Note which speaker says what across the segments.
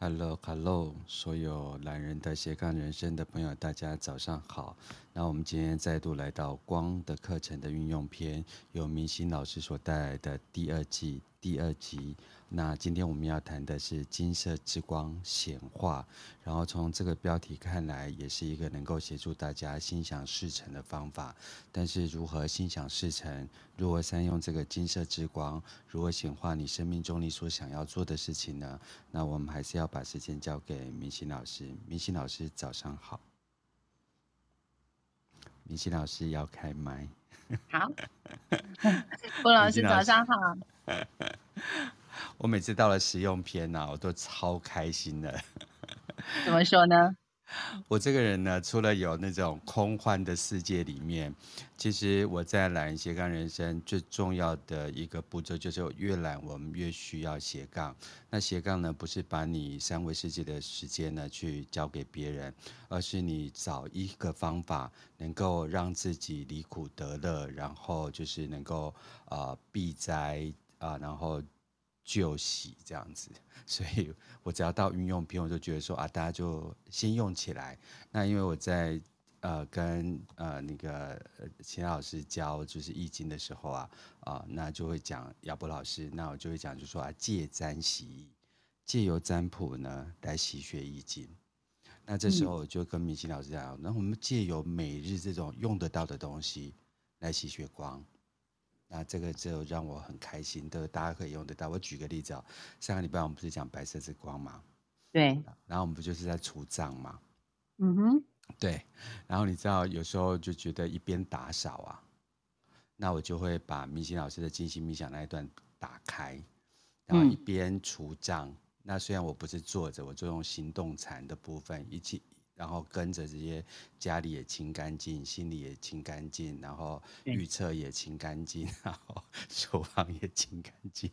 Speaker 1: Hello，Hello，所有懒人的斜杠人生的朋友，大家早上好。那我们今天再度来到光的课程的运用篇，由明星老师所带来的第二季第二集。那今天我们要谈的是金色之光显化，然后从这个标题看来，也是一个能够协助大家心想事成的方法。但是如何心想事成，如何善用这个金色之光，如何显化你生命中你所想要做的事情呢？那我们还是要把时间交给明星老师。明星老师早上好。明星老师要开麦。
Speaker 2: 好，郭老师早上好。
Speaker 1: 我每次到了实用篇呢、啊，我都超开心的。
Speaker 2: 怎么说呢？
Speaker 1: 我这个人呢，除了有那种空幻的世界里面，其实我在懒斜杠人生最重要的一个步骤，就是越懒我们越需要斜杠。那斜杠呢，不是把你三维世界的时间呢去交给别人，而是你找一个方法，能够让自己离苦得乐，然后就是能够啊避灾啊，然后。就洗这样子，所以我只要到运用篇，我就觉得说啊，大家就先用起来。那因为我在呃跟呃那个秦老师教就是易经的时候啊啊，那就会讲亚波老师，那我就会讲就说啊，借占洗易，借由占卜呢来习学易经。那这时候我就跟明星老师讲，那我们借由每日这种用得到的东西来习学光。那这个就让我很开心，都大家可以用得到。我举个例子哦，上个礼拜我们不是讲白色之光吗？
Speaker 2: 对。
Speaker 1: 然后我们不就是在除障吗？
Speaker 2: 嗯哼。对。
Speaker 1: 然后你知道，有时候就觉得一边打扫啊，那我就会把明星老师的静心冥想那一段打开，然后一边除障。嗯。那虽然我不是坐着，我就用行动禅的部分一起。然后跟着这些家里也清干净，心里也清干净，然后预测也清干净，然后 厨房也清干净，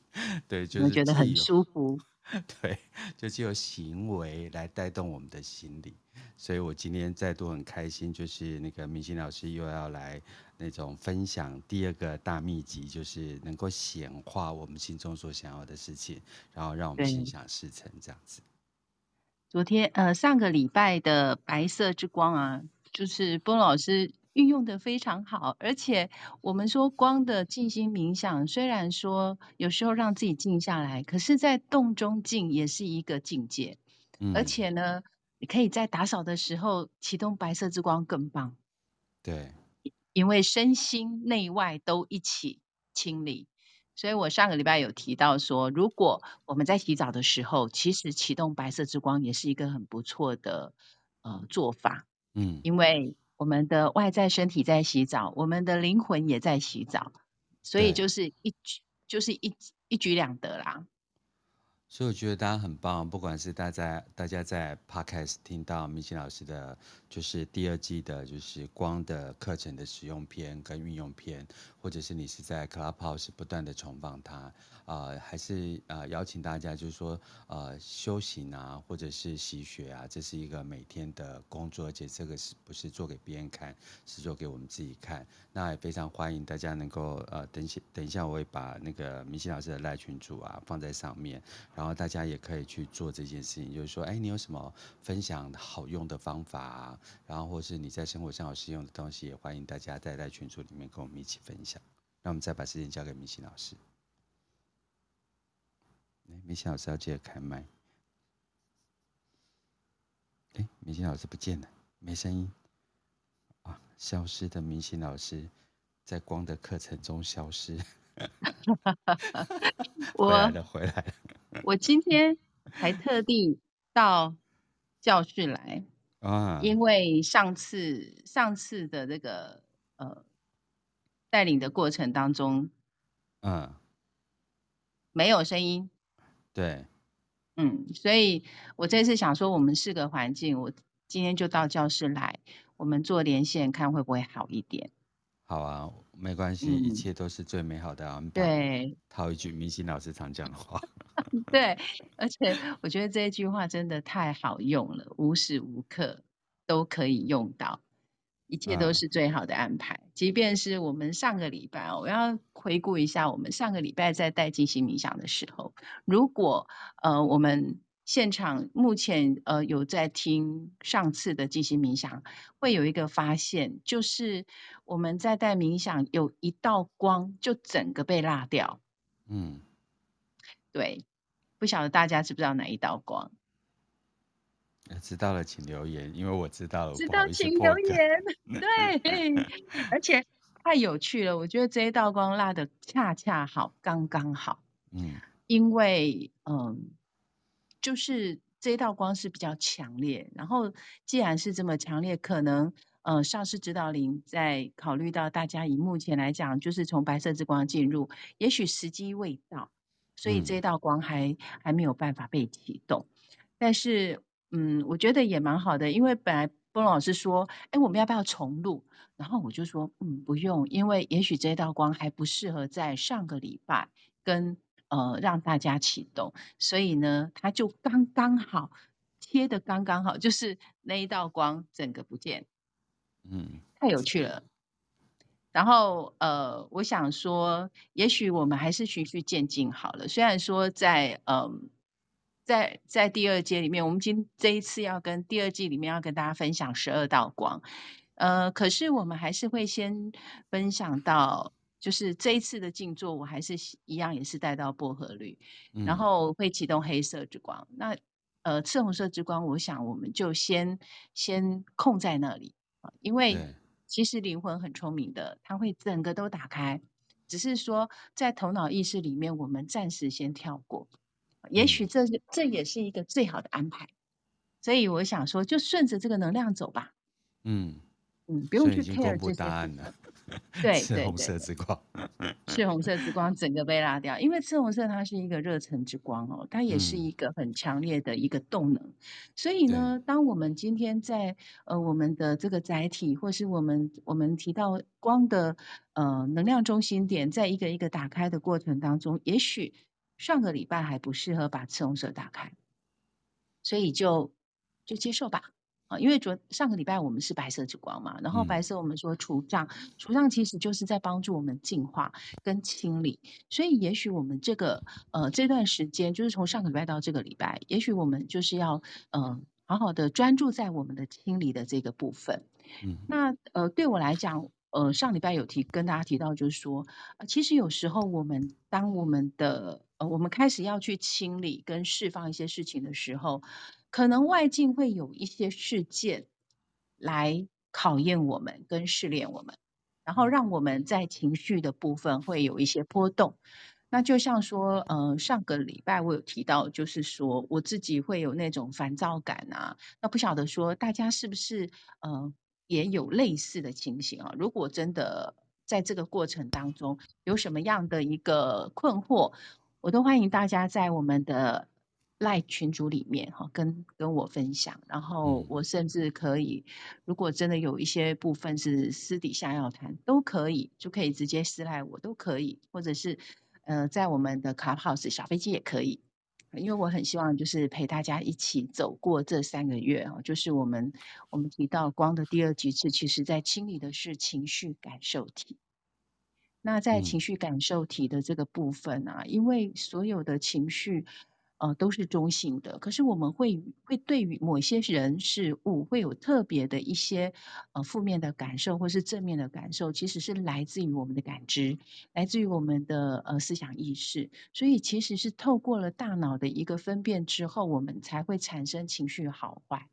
Speaker 1: 对，就是
Speaker 2: 觉得很舒服。
Speaker 1: 对，就是有行为来带动我们的心理，所以我今天再度很开心，就是那个明星老师又要来那种分享第二个大秘籍，就是能够显化我们心中所想要的事情，然后让我们心想事成这样子。
Speaker 2: 昨天呃，上个礼拜的白色之光啊，就是波老师运用的非常好，而且我们说光的静心冥想，虽然说有时候让自己静下来，可是在动中静也是一个境界。嗯，而且呢，你可以在打扫的时候启动白色之光更棒。
Speaker 1: 对，
Speaker 2: 因为身心内外都一起清理。所以我上个礼拜有提到说，如果我们在洗澡的时候，其实启动白色之光也是一个很不错的呃做法。嗯，因为我们的外在身体在洗澡，我们的灵魂也在洗澡，所以就是一举就是一一举两得啦。
Speaker 1: 所以我觉得大家很棒，不管是大家大家在 Podcast 听到明星老师的，就是第二季的，就是光的课程的使用篇跟运用篇，或者是你是在 Clubhouse 不断的重放它。啊、呃，还是啊、呃，邀请大家就是说，呃，修行啊，或者是习学啊，这是一个每天的工作，而且这个是不是做给别人看，是做给我们自己看。那也非常欢迎大家能够呃，等一下等一下，我会把那个明星老师的赖群主啊放在上面，然后大家也可以去做这件事情，就是说，哎，你有什么分享好用的方法啊？然后或是你在生活上有实用的东西，也欢迎大家在赖群组里面跟我们一起分享。那我们再把时间交给明星老师。明星老师要记得开麦。哎，明星老师不见了，没声音。啊，消失的明星老师，在光的课程中消失。
Speaker 2: 我
Speaker 1: 回来了，回来了。
Speaker 2: 我今天还特地到教室来啊，因为上次上次的这个呃带领的过程当中，嗯，没有声音。
Speaker 1: 对，
Speaker 2: 嗯，所以我这次想说，我们试个环境，我今天就到教室来，我们做连线，看会不会好一点。
Speaker 1: 好啊，没关系，嗯、一切都是最美好的安排。
Speaker 2: 对，
Speaker 1: 套一句明星老师常讲的话。
Speaker 2: 对，而且我觉得这一句话真的太好用了，无时无刻都可以用到。一切都是最好的安排，嗯、即便是我们上个礼拜，我要回顾一下，我们上个礼拜在带静心冥想的时候，如果呃我们现场目前呃有在听上次的静心冥想，会有一个发现，就是我们在带冥想有一道光就整个被落掉。嗯，对，不晓得大家知不知道哪一道光？
Speaker 1: 知道了请留言，因为我知道了。
Speaker 2: 知道请留言。对，而且太有趣了，我觉得这一道光落的恰恰好，刚刚好。嗯，因为嗯。就是这一道光是比较强烈，然后既然是这么强烈，可能呃上师指导灵在考虑到大家以目前来讲，就是从白色之光进入，也许时机未到，所以这道光还、嗯、还没有办法被启动。但是嗯，我觉得也蛮好的，因为本来波隆老师说，哎，我们要不要重录？然后我就说，嗯，不用，因为也许这道光还不适合在上个礼拜跟。呃，让大家启动，所以呢，它就刚刚好贴的刚刚好，就是那一道光整个不见，嗯，太有趣了。然后呃，我想说，也许我们还是循序渐进好了。虽然说在嗯、呃，在在第二阶里面，我们今这一次要跟第二季里面要跟大家分享十二道光，呃，可是我们还是会先分享到。就是这一次的静坐，我还是一样，也是带到薄荷绿，嗯、然后会启动黑色之光。那呃，赤红色之光，我想我们就先先空在那里，因为其实灵魂很聪明的，它会整个都打开，只是说在头脑意识里面，我们暂时先跳过。也许这这也是一个最好的安排。所以我想说，就顺着这个能量走吧。嗯嗯，不用去 care 这些。对，
Speaker 1: 赤红色之光，
Speaker 2: 赤红色之光整个被拉掉，因为赤红色它是一个热忱之光哦，它也是一个很强烈的一个动能。嗯、所以呢，当我们今天在呃我们的这个载体，或是我们我们提到光的呃能量中心点，在一个一个打开的过程当中，也许上个礼拜还不适合把赤红色打开，所以就就接受吧。啊，因为昨上个礼拜我们是白色之光嘛，然后白色我们说除障，嗯、除障其实就是在帮助我们净化跟清理，所以也许我们这个呃这段时间就是从上个礼拜到这个礼拜，也许我们就是要嗯、呃、好好的专注在我们的清理的这个部分。嗯，那呃对我来讲，呃上礼拜有提跟大家提到，就是说，呃其实有时候我们当我们的呃我们开始要去清理跟释放一些事情的时候。可能外境会有一些事件来考验我们跟试炼我们，然后让我们在情绪的部分会有一些波动。那就像说，呃，上个礼拜我有提到，就是说我自己会有那种烦躁感啊。那不晓得说大家是不是呃也有类似的情形啊？如果真的在这个过程当中有什么样的一个困惑，我都欢迎大家在我们的。赖群组里面哈，跟跟我分享，然后我甚至可以，如果真的有一些部分是私底下要谈，都可以，就可以直接私赖我，都可以，或者是呃，在我们的 Clubhouse 小飞机也可以，因为我很希望就是陪大家一起走过这三个月哈，就是我们我们提到光的第二级次，其实在清理的是情绪感受体，那在情绪感受体的这个部分啊，因为所有的情绪。呃，都是中性的，可是我们会会对于某些人事物会有特别的一些呃负面的感受，或是正面的感受，其实是来自于我们的感知，来自于我们的呃思想意识，所以其实是透过了大脑的一个分辨之后，我们才会产生情绪好坏。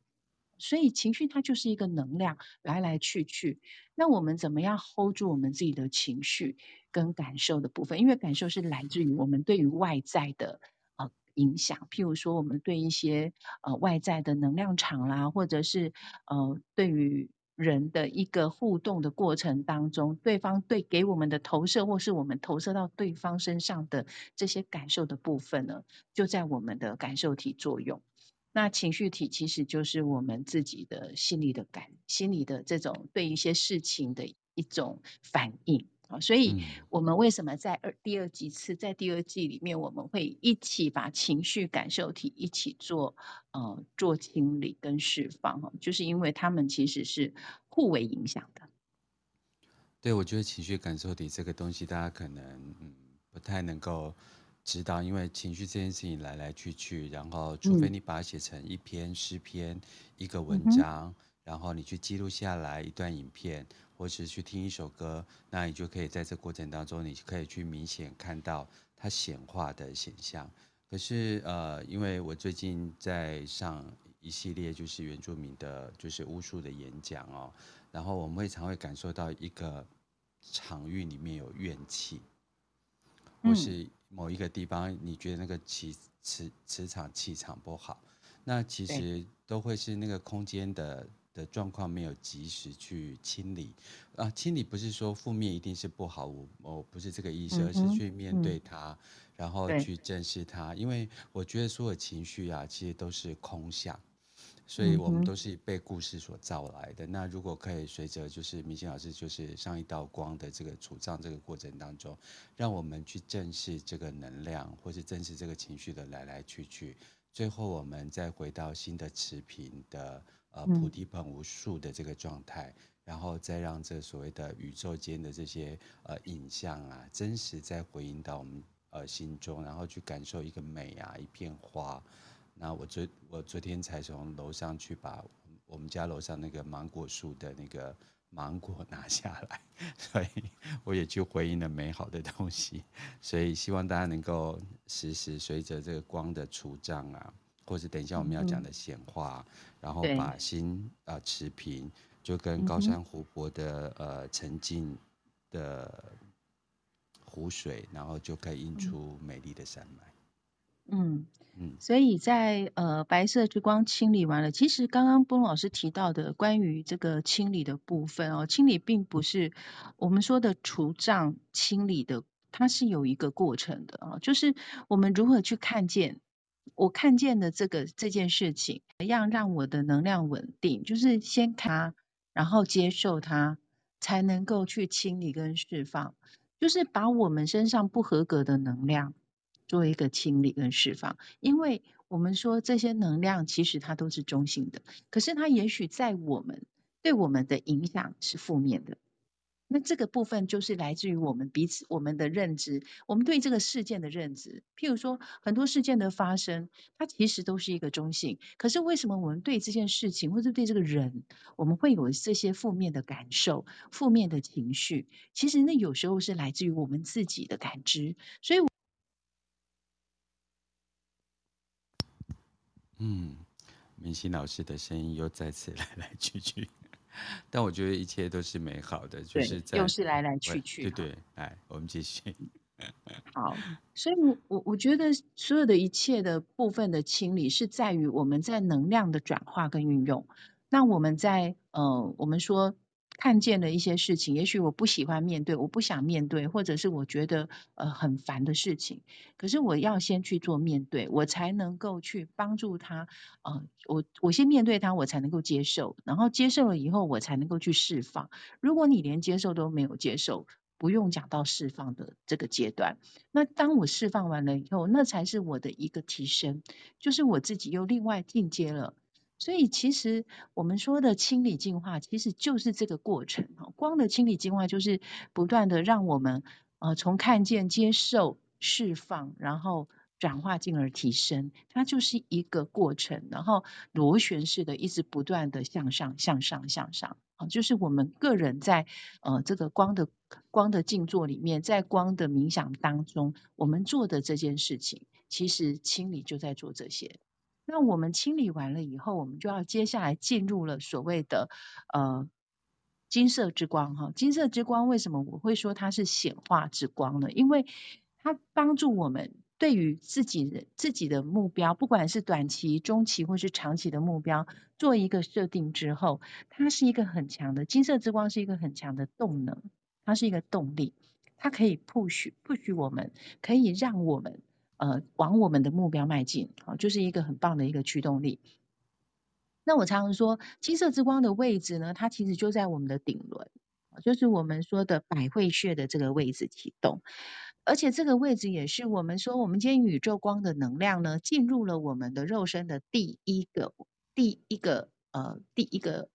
Speaker 2: 所以情绪它就是一个能量来来去去，那我们怎么样 hold 住我们自己的情绪跟感受的部分？因为感受是来自于我们对于外在的呃。影响，譬如说，我们对一些呃外在的能量场啦，或者是呃对于人的一个互动的过程当中，对方对给我们的投射，或是我们投射到对方身上的这些感受的部分呢，就在我们的感受体作用。那情绪体其实就是我们自己的心理的感，心理的这种对一些事情的一种反应。所以，我们为什么在二第二几次，在第二季里面，我们会一起把情绪感受体一起做呃做清理跟释放，就是因为他们其实是互为影响的。
Speaker 1: 对，我觉得情绪感受体这个东西，大家可能嗯不太能够知道，因为情绪这件事情来来去去，然后除非你把它写成一篇诗篇、嗯、一个文章，嗯、然后你去记录下来一段影片，或是去听一首歌，那你就可以在这过程当中，你可以去明显看到它显化的现象。可是呃，因为我最近在上一系列就是原住民的，就是巫术的演讲哦，然后我们会常会感受到一个场域里面有怨气，或是。某一个地方，你觉得那个气磁磁场气场不好，那其实都会是那个空间的的状况没有及时去清理啊。清理不是说负面一定是不好，我我不是这个意思，而是去面对它，嗯、然后去正视它。因为我觉得所有情绪啊，其实都是空相。所以我们都是被故事所造来的。那如果可以随着就是明星老师就是上一道光的这个储藏这个过程当中，让我们去正视这个能量，或是正视这个情绪的来来去去，最后我们再回到新的持平的呃菩提本无树的这个状态，然后再让这所谓的宇宙间的这些呃影像啊，真实再回应到我们呃心中，然后去感受一个美啊，一片花。那我昨我昨天才从楼上去把我们家楼上那个芒果树的那个芒果拿下来，所以我也去回应了美好的东西。所以希望大家能够时时随着这个光的除障啊，或是等一下我们要讲的显化，嗯、然后把心啊持平，就跟高山湖泊的呃沉静的湖水，然后就可以映出美丽的山脉。
Speaker 2: 嗯。嗯，所以在呃白色之光清理完了，其实刚刚波隆老师提到的关于这个清理的部分哦，清理并不是我们说的除障清理的，它是有一个过程的啊，就是我们如何去看见，我看见的这个这件事情，怎样让我的能量稳定，就是先看它，然后接受它，才能够去清理跟释放，就是把我们身上不合格的能量。做一个清理跟释放，因为我们说这些能量其实它都是中性的，可是它也许在我们对我们的影响是负面的。那这个部分就是来自于我们彼此我们的认知，我们对这个事件的认知。譬如说很多事件的发生，它其实都是一个中性，可是为什么我们对这件事情或者对这个人，我们会有这些负面的感受、负面的情绪？其实那有时候是来自于我们自己的感知，所以。
Speaker 1: 嗯，明心老师的声音又再次来来去去，但我觉得一切都是美好的，就是在
Speaker 2: 又是来来去去，
Speaker 1: 对对，来，我们继续。
Speaker 2: 好，所以我，我我觉得所有的一切的部分的清理，是在于我们在能量的转化跟运用。那我们在呃，我们说。看见了一些事情，也许我不喜欢面对，我不想面对，或者是我觉得呃很烦的事情，可是我要先去做面对，我才能够去帮助他。呃，我我先面对他，我才能够接受，然后接受了以后，我才能够去释放。如果你连接受都没有接受，不用讲到释放的这个阶段。那当我释放完了以后，那才是我的一个提升，就是我自己又另外进阶了。所以，其实我们说的清理净化，其实就是这个过程。光的清理净化，就是不断的让我们呃从看见、接受、释放，然后转化，进而提升。它就是一个过程，然后螺旋式的，一直不断的向上、向上、向上。啊，就是我们个人在呃这个光的光的静坐里面，在光的冥想当中，我们做的这件事情，其实清理就在做这些。那我们清理完了以后，我们就要接下来进入了所谓的呃金色之光哈。金色之光为什么我会说它是显化之光呢？因为它帮助我们对于自己的自己的目标，不管是短期、中期或是长期的目标，做一个设定之后，它是一个很强的金色之光，是一个很强的动能，它是一个动力，它可以 push push 我们，可以让我们。呃，往我们的目标迈进，好，就是一个很棒的一个驱动力。那我常常说，金色之光的位置呢，它其实就在我们的顶轮，就是我们说的百会穴的这个位置启动。而且这个位置也是我们说，我们今天宇宙光的能量呢，进入了我们的肉身的第一个、第一个、呃，第一个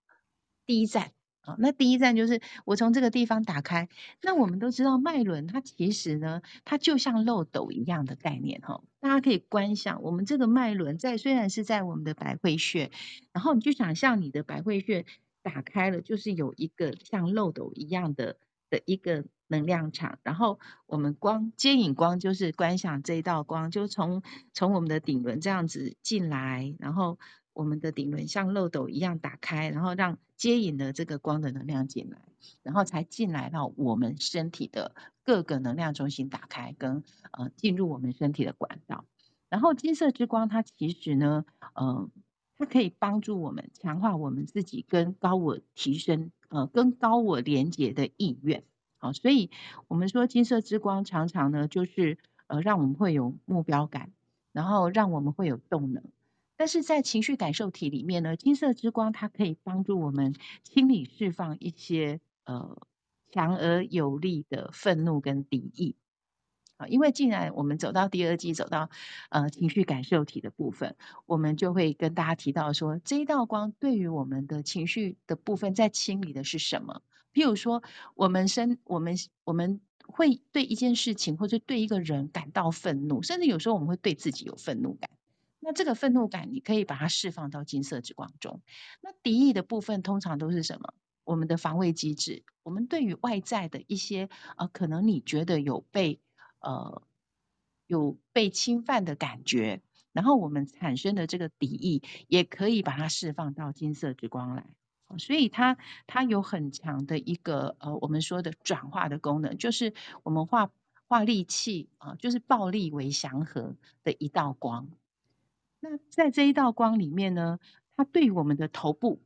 Speaker 2: 第一站。那第一站就是我从这个地方打开。那我们都知道脉轮，它其实呢，它就像漏斗一样的概念哈。大家可以观想，我们这个脉轮在虽然是在我们的百会穴，然后你就想象你的百会穴打开了，就是有一个像漏斗一样的的一个能量场。然后我们光接引光，就是观想这一道光，就从从我们的顶轮这样子进来，然后。我们的顶轮像漏斗一样打开，然后让接引的这个光的能量进来，然后才进来到我们身体的各个能量中心打开，跟呃进入我们身体的管道。然后金色之光它其实呢，呃，它可以帮助我们强化我们自己跟高我提升，呃，跟高我连接的意愿。好，所以我们说金色之光常常呢，就是呃让我们会有目标感，然后让我们会有动能。但是在情绪感受体里面呢，金色之光它可以帮助我们清理释放一些呃强而有力的愤怒跟敌意啊，因为既然我们走到第二季，走到呃情绪感受体的部分，我们就会跟大家提到说，这一道光对于我们的情绪的部分在清理的是什么？譬如说，我们生我们我们会对一件事情或者对一个人感到愤怒，甚至有时候我们会对自己有愤怒感。那这个愤怒感，你可以把它释放到金色之光中。那敌意的部分，通常都是什么？我们的防卫机制，我们对于外在的一些呃，可能你觉得有被呃有被侵犯的感觉，然后我们产生的这个敌意，也可以把它释放到金色之光来。所以它它有很强的一个呃，我们说的转化的功能，就是我们化化戾气啊，就是暴力为祥和的一道光。那在这一道光里面呢，它对我们的头部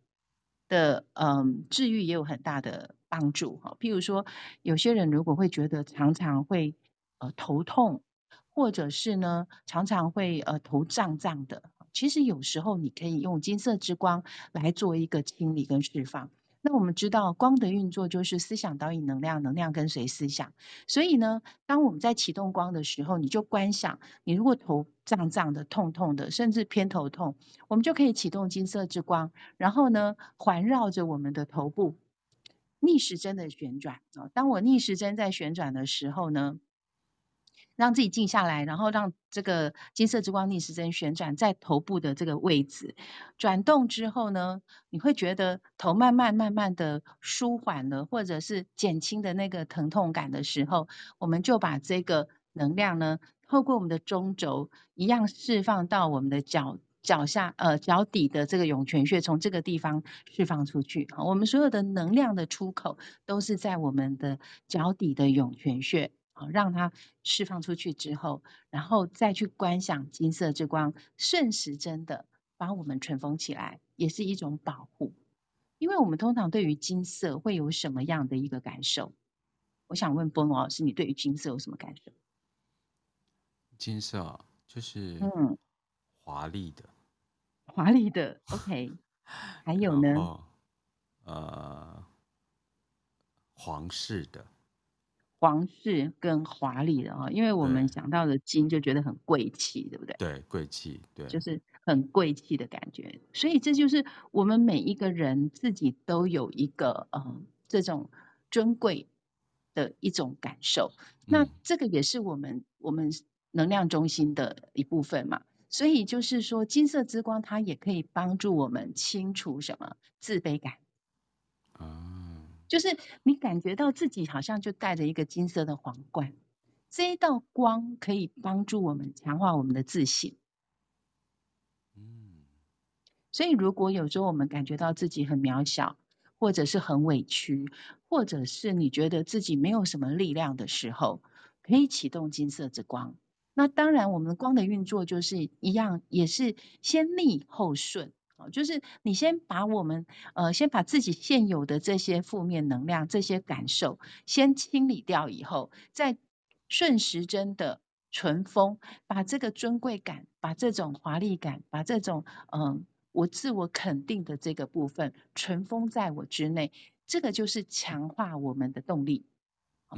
Speaker 2: 的嗯治愈也有很大的帮助哈。譬如说，有些人如果会觉得常常会呃头痛，或者是呢常常会呃头胀胀的，其实有时候你可以用金色之光来做一个清理跟释放。那我们知道光的运作就是思想导引能量，能量跟随思想。所以呢，当我们在启动光的时候，你就观想，你如果头胀胀的、痛痛的，甚至偏头痛，我们就可以启动金色之光，然后呢，环绕着我们的头部逆时针的旋转啊。当我逆时针在旋转的时候呢，让自己静下来，然后让这个金色之光逆时针旋转在头部的这个位置转动之后呢，你会觉得头慢慢慢慢的舒缓了，或者是减轻的那个疼痛感的时候，我们就把这个能量呢，透过我们的中轴一样释放到我们的脚脚下呃脚底的这个涌泉穴，从这个地方释放出去。好，我们所有的能量的出口都是在我们的脚底的涌泉穴。让它释放出去之后，然后再去观想金色之光顺时针的把我们尘封起来，也是一种保护。因为我们通常对于金色会有什么样的一个感受？我想问波诺老师，你对于金色有什么感受？
Speaker 1: 金色就是嗯，华丽的，
Speaker 2: 华丽的。OK，还有呢？
Speaker 1: 呃，皇室的。
Speaker 2: 皇室跟华丽的啊，因为我们想到的金就觉得很贵气，对不对？
Speaker 1: 对，贵气，对，
Speaker 2: 就是很贵气的感觉。所以这就是我们每一个人自己都有一个嗯这种尊贵的一种感受。那这个也是我们我们能量中心的一部分嘛。所以就是说，金色之光它也可以帮助我们清除什么自卑感。就是你感觉到自己好像就戴着一个金色的皇冠，这一道光可以帮助我们强化我们的自信。嗯，所以如果有时候我们感觉到自己很渺小，或者是很委屈，或者是你觉得自己没有什么力量的时候，可以启动金色之光。那当然，我们光的运作就是一样，也是先逆后顺。就是你先把我们呃，先把自己现有的这些负面能量、这些感受先清理掉以后，再顺时针的存封，把这个尊贵感、把这种华丽感、把这种嗯、呃，我自我肯定的这个部分存封在我之内，这个就是强化我们的动力。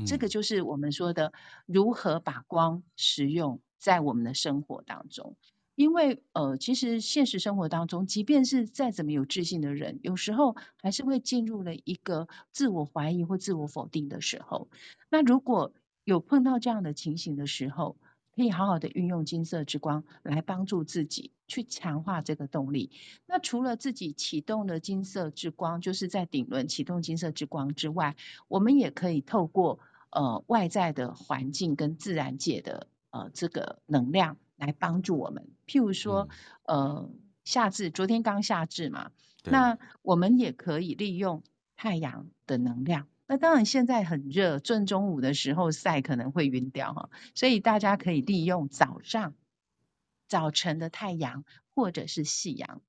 Speaker 2: 这个就是我们说的如何把光使用在我们的生活当中。因为呃，其实现实生活当中，即便是再怎么有自信的人，有时候还是会进入了一个自我怀疑或自我否定的时候。那如果有碰到这样的情形的时候，可以好好的运用金色之光来帮助自己去强化这个动力。那除了自己启动了金色之光，就是在顶轮启动金色之光之外，我们也可以透过呃外在的环境跟自然界的呃这个能量。来帮助我们，譬如说，嗯、呃，夏至，昨天刚夏至嘛，那我们也可以利用太阳的能量。那当然现在很热，正中午的时候晒可能会晕掉哈，所以大家可以利用早上、早晨的太阳或者是夕阳，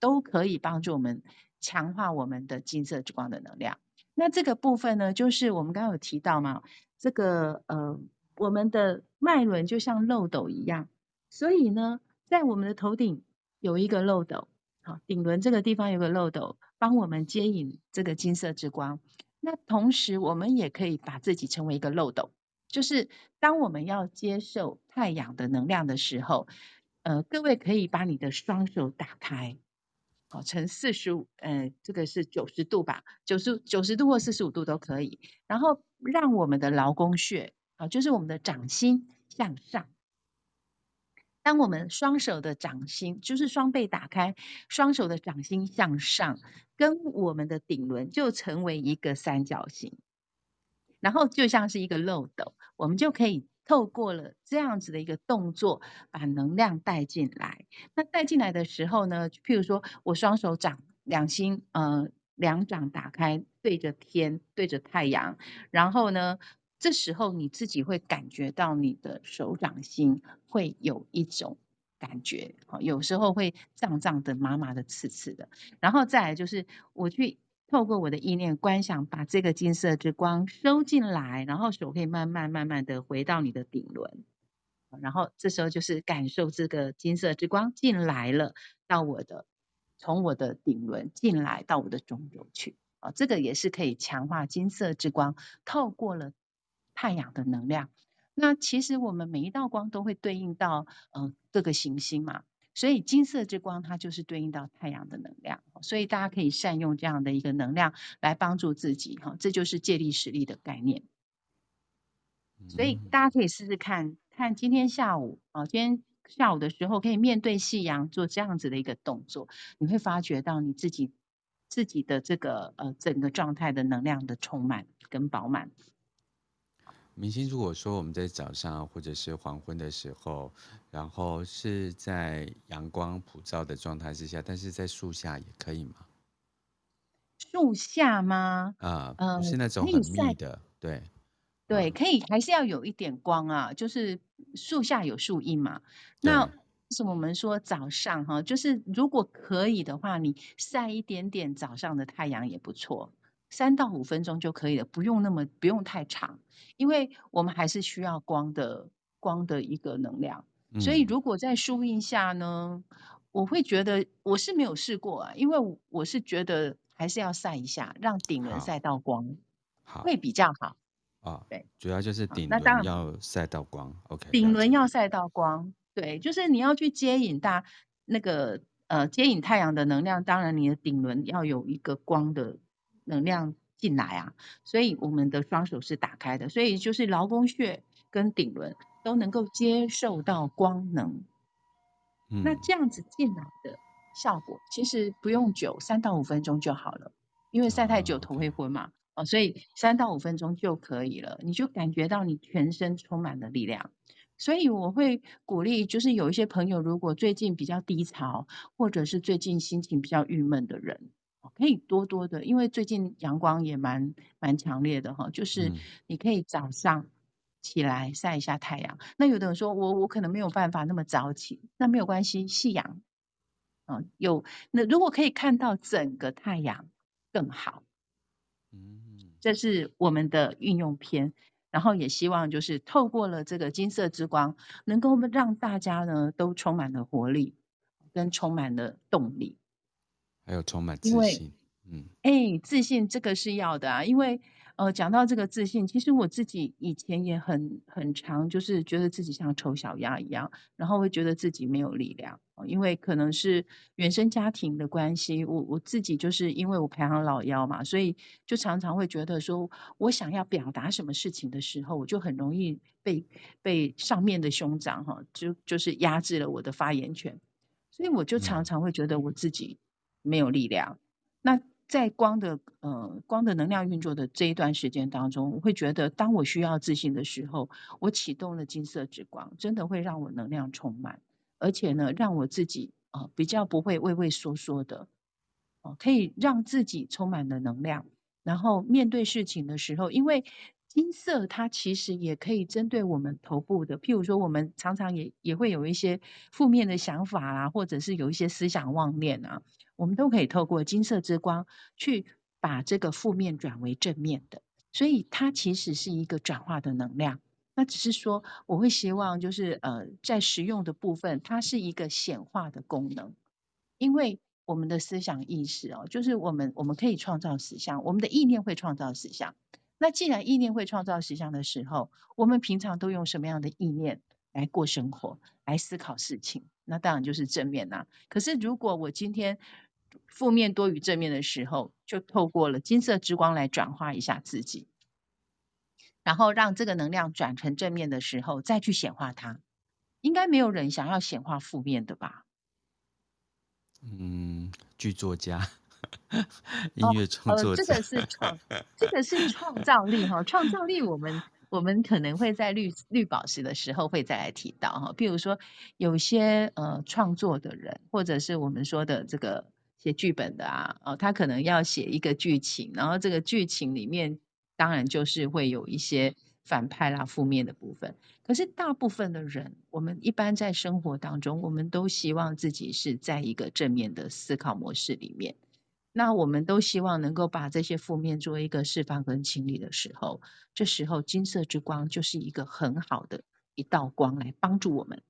Speaker 2: 都可以帮助我们强化我们的金色之光的能量。那这个部分呢，就是我们刚刚有提到嘛，这个呃。我们的脉轮就像漏斗一样，所以呢，在我们的头顶有一个漏斗，好，顶轮这个地方有个漏斗，帮我们接引这个金色之光。那同时，我们也可以把自己称为一个漏斗，就是当我们要接受太阳的能量的时候，呃，各位可以把你的双手打开，好，呈四十五，呃，这个是九十度吧，九十九十度或四十五度都可以，然后让我们的劳宫穴。啊，就是我们的掌心向上。当我们双手的掌心，就是双臂打开，双手的掌心向上，跟我们的顶轮就成为一个三角形，然后就像是一个漏斗，我们就可以透过了这样子的一个动作，把能量带进来。那带进来的时候呢，譬如说我双手掌两心，呃，两掌打开，对着天，对着太阳，然后呢。这时候你自己会感觉到你的手掌心会有一种感觉，有时候会胀胀的、麻麻的、刺刺的。然后再来就是我去透过我的意念观想，把这个金色之光收进来，然后手可以慢慢慢慢的回到你的顶轮，然后这时候就是感受这个金色之光进来了，到我的从我的顶轮进来到我的中轴去啊，这个也是可以强化金色之光，透过了。太阳的能量，那其实我们每一道光都会对应到呃各个行星嘛，所以金色之光它就是对应到太阳的能量，所以大家可以善用这样的一个能量来帮助自己哈，这就是借力使力的概念。所以大家可以试试看看今天下午啊，今天下午的时候可以面对夕阳做这样子的一个动作，你会发觉到你自己自己的这个呃整个状态的能量的充满跟饱满。
Speaker 1: 明星，如果说我们在早上或者是黄昏的时候，然后是在阳光普照的状态之下，但是在树下也可以吗？
Speaker 2: 树下吗？
Speaker 1: 啊，不是那种很密的，对，
Speaker 2: 对，可以，还是要有一点光啊，就是树下有树荫嘛。那为什么我们说早上哈，就是如果可以的话，你晒一点点早上的太阳也不错。三到五分钟就可以了，不用那么不用太长，因为我们还是需要光的光的一个能量。嗯、所以如果在树荫下呢，我会觉得我是没有试过啊，因为我是觉得还是要晒一下，让顶轮晒到光，好，会比较好。
Speaker 1: 啊，对，主要就是顶轮要晒到光。OK，
Speaker 2: 顶轮要晒到光，对，就是你要去接引大那个呃接引太阳的能量，当然你的顶轮要有一个光的。能量进来啊，所以我们的双手是打开的，所以就是劳宫穴跟顶轮都能够接受到光能。嗯，那这样子进来的效果，其实不用久，三到五分钟就好了。因为晒太久头会昏嘛，哦，所以三到五分钟就可以了，你就感觉到你全身充满了力量。所以我会鼓励，就是有一些朋友，如果最近比较低潮，或者是最近心情比较郁闷的人。可以多多的，因为最近阳光也蛮蛮强烈的哈，就是你可以早上起来晒一下太阳。嗯、那有的人说我我可能没有办法那么早起，那没有关系，夕阳，嗯，有那如果可以看到整个太阳更好。嗯，这是我们的运用篇，然后也希望就是透过了这个金色之光，能够让大家呢都充满了活力，跟充满了动力。
Speaker 1: 还有充满自信，嗯，
Speaker 2: 哎，自信这个是要的啊，因为呃，讲到这个自信，其实我自己以前也很很常，就是觉得自己像丑小鸭一样，然后会觉得自己没有力量，因为可能是原生家庭的关系，我我自己就是因为我排行老幺嘛，所以就常常会觉得说，我想要表达什么事情的时候，我就很容易被被上面的兄长哈，就就是压制了我的发言权，所以我就常常会觉得我自己没有力量。那在光的呃光的能量运作的这一段时间当中，我会觉得，当我需要自信的时候，我启动了金色之光，真的会让我能量充满，而且呢，让我自己啊、比较不会畏畏缩缩的，哦、可以让自己充满了能量，然后面对事情的时候，因为金色它其实也可以针对我们头部的，譬如说，我们常常也也会有一些负面的想法啊，或者是有一些思想妄念啊。我们都可以透过金色之光去把这个负面转为正面的，所以它其实是一个转化的能量。那只是说，我会希望就是呃，在实用的部分，它是一个显化的功能。因为我们的思想意识哦，就是我们我们可以创造实相，我们的意念会创造实相。那既然意念会创造实相的时候，我们平常都用什么样的意念来过生活，来思考事情？那当然就是正面呐。可是如果我今天负面多于正面的时候，就透过了金色之光来转化一下自己，然后让这个能量转成正面的时候，再去显化它。应该没有人想要显化负面的吧？
Speaker 1: 嗯，剧作家、音乐创作，
Speaker 2: 哦呃、这个是创，这个是创造力哈。创造力，我们我们可能会在绿绿宝石的时候会再来提到哈。比如说，有些呃创作的人，或者是我们说的这个。写剧本的啊，哦，他可能要写一个剧情，然后这个剧情里面当然就是会有一些反派啦、负面的部分。可是大部分的人，我们一般在生活当中，我们都希望自己是在一个正面的思考模式里面。那我们都希望能够把这些负面做一个释放跟清理的时候，这时候金色之光就是一个很好的一道光来帮助我们。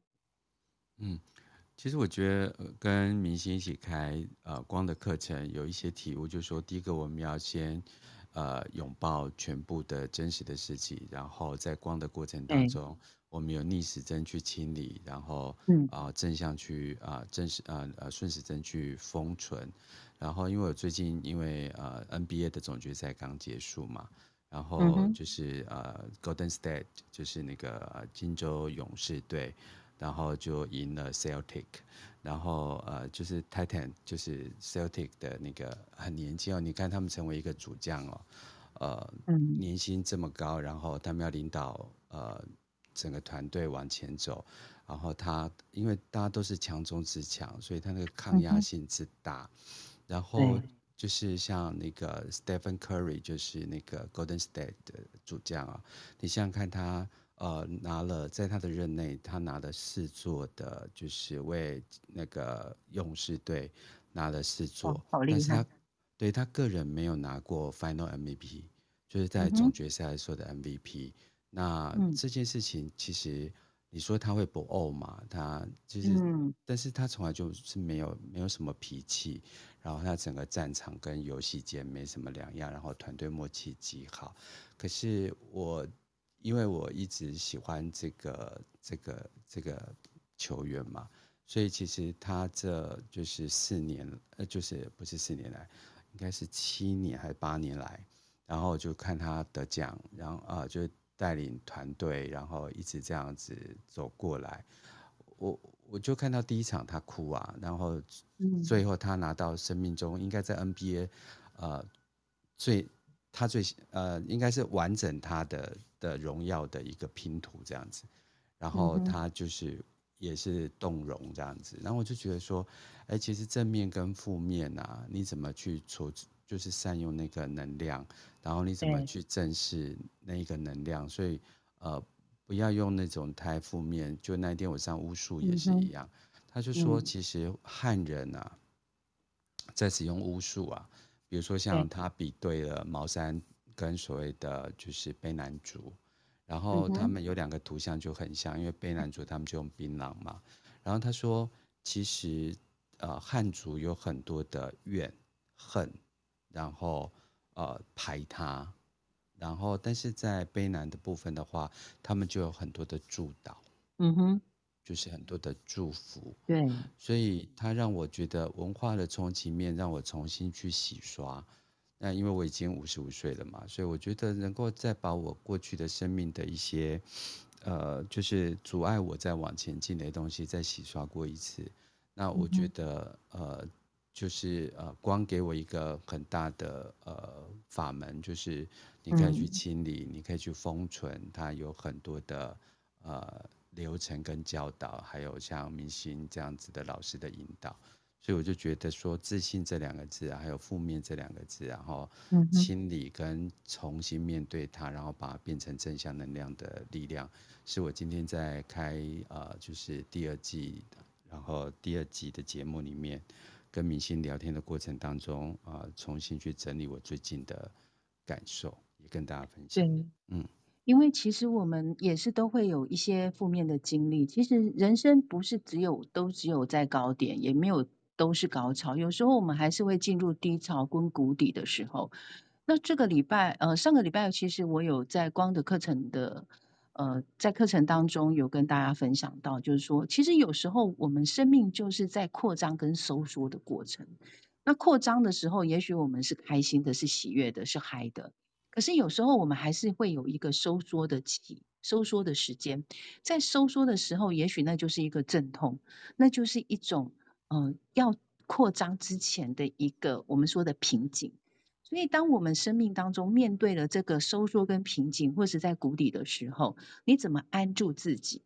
Speaker 1: 嗯。其实我觉得跟明星一起开呃光的课程有一些体悟，就是说，第一个我们要先呃拥抱全部的真实的事情，然后在光的过程当中，我们有逆时针去清理，然后嗯。啊、呃、正向去啊、呃、正时啊呃顺时针去封存，然后因为我最近因为呃 NBA 的总决赛刚结束嘛，然后就是呃 Golden State 就是那个金州勇士队。然后就赢了 Celtic，然后呃就是 Titan 就是 Celtic 的那个很年轻哦，你看他们成为一个主将哦，呃，年薪这么高，然后他们要领导呃整个团队往前走，然后他因为大家都是强中之强，所以他那个抗压性之大，然后就是像那个 Stephen Curry 就是那个 Golden State 的主将啊，你想想看他。呃，拿了在他的任内，他拿了四座的，就是为那个勇士队拿了四座，
Speaker 2: 哦、但是他
Speaker 1: 对他个人没有拿过 Final MVP，就是在总决赛的时候的 MVP。嗯、那这件事情其实你说他会不怄嘛？他就是，嗯、但是他从来就是没有没有什么脾气，然后他整个战场跟游戏间没什么两样，然后团队默契极好。可是我。因为我一直喜欢这个这个这个球员嘛，所以其实他这就是四年，呃，就是不是四年来，应该是七年还是八年来，然后就看他得奖，然后啊、呃，就带领团队，然后一直这样子走过来。我我就看到第一场他哭啊，然后最后他拿到生命中应该在 NBA，呃，最。他最呃，应该是完整他的的荣耀的一个拼图这样子，然后他就是也是动容这样子，然后我就觉得说，哎，其实正面跟负面啊，你怎么去处，就是善用那个能量，然后你怎么去正视那一个能量，所以呃，不要用那种太负面。就那一天我上巫术也是一样，他就说，其实汉人啊，在使用巫术啊。比如说像他比对了茅山跟所谓的就是卑南族，然后他们有两个图像就很像，因为卑南族他们就用槟榔嘛。然后他说，其实呃汉族有很多的怨恨，然后呃排他，然后但是在卑南的部分的话，他们就有很多的祝祷，
Speaker 2: 嗯哼，
Speaker 1: 就是很多的祝福，
Speaker 2: 对，
Speaker 1: 所以他让我觉得文化的冲击面让我重新去洗刷。那因为我已经五十五岁了嘛，所以我觉得能够再把我过去的生命的一些，呃，就是阻碍我再往前进的东西再洗刷过一次。那我觉得，嗯、呃。就是呃，光给我一个很大的呃法门，就是你可以去清理，嗯、你可以去封存，它有很多的呃流程跟教导，还有像明星这样子的老师的引导，所以我就觉得说，自信这两个字，还有负面这两个字，然后清理跟重新面对它，然后把它变成正向能量的力量，是我今天在开呃就是第二季，然后第二集的节目里面。跟明星聊天的过程当中啊、呃，重新去整理我最近的感受，也跟大家分享。
Speaker 2: 对，嗯，因为其实我们也是都会有一些负面的经历。其实人生不是只有都只有在高点，也没有都是高潮。有时候我们还是会进入低潮跟谷底的时候。那这个礼拜，呃，上个礼拜其实我有在光的课程的。呃，在课程当中有跟大家分享到，就是说，其实有时候我们生命就是在扩张跟收缩的过程。那扩张的时候，也许我们是开心的，是喜悦的，是嗨的。可是有时候我们还是会有一个收缩的期，收缩的时间。在收缩的时候，也许那就是一个阵痛，那就是一种嗯、呃，要扩张之前的一个我们说的瓶颈。所以，当我们生命当中面对了这个收缩跟瓶颈，或是在谷底的时候，你怎么安住自己？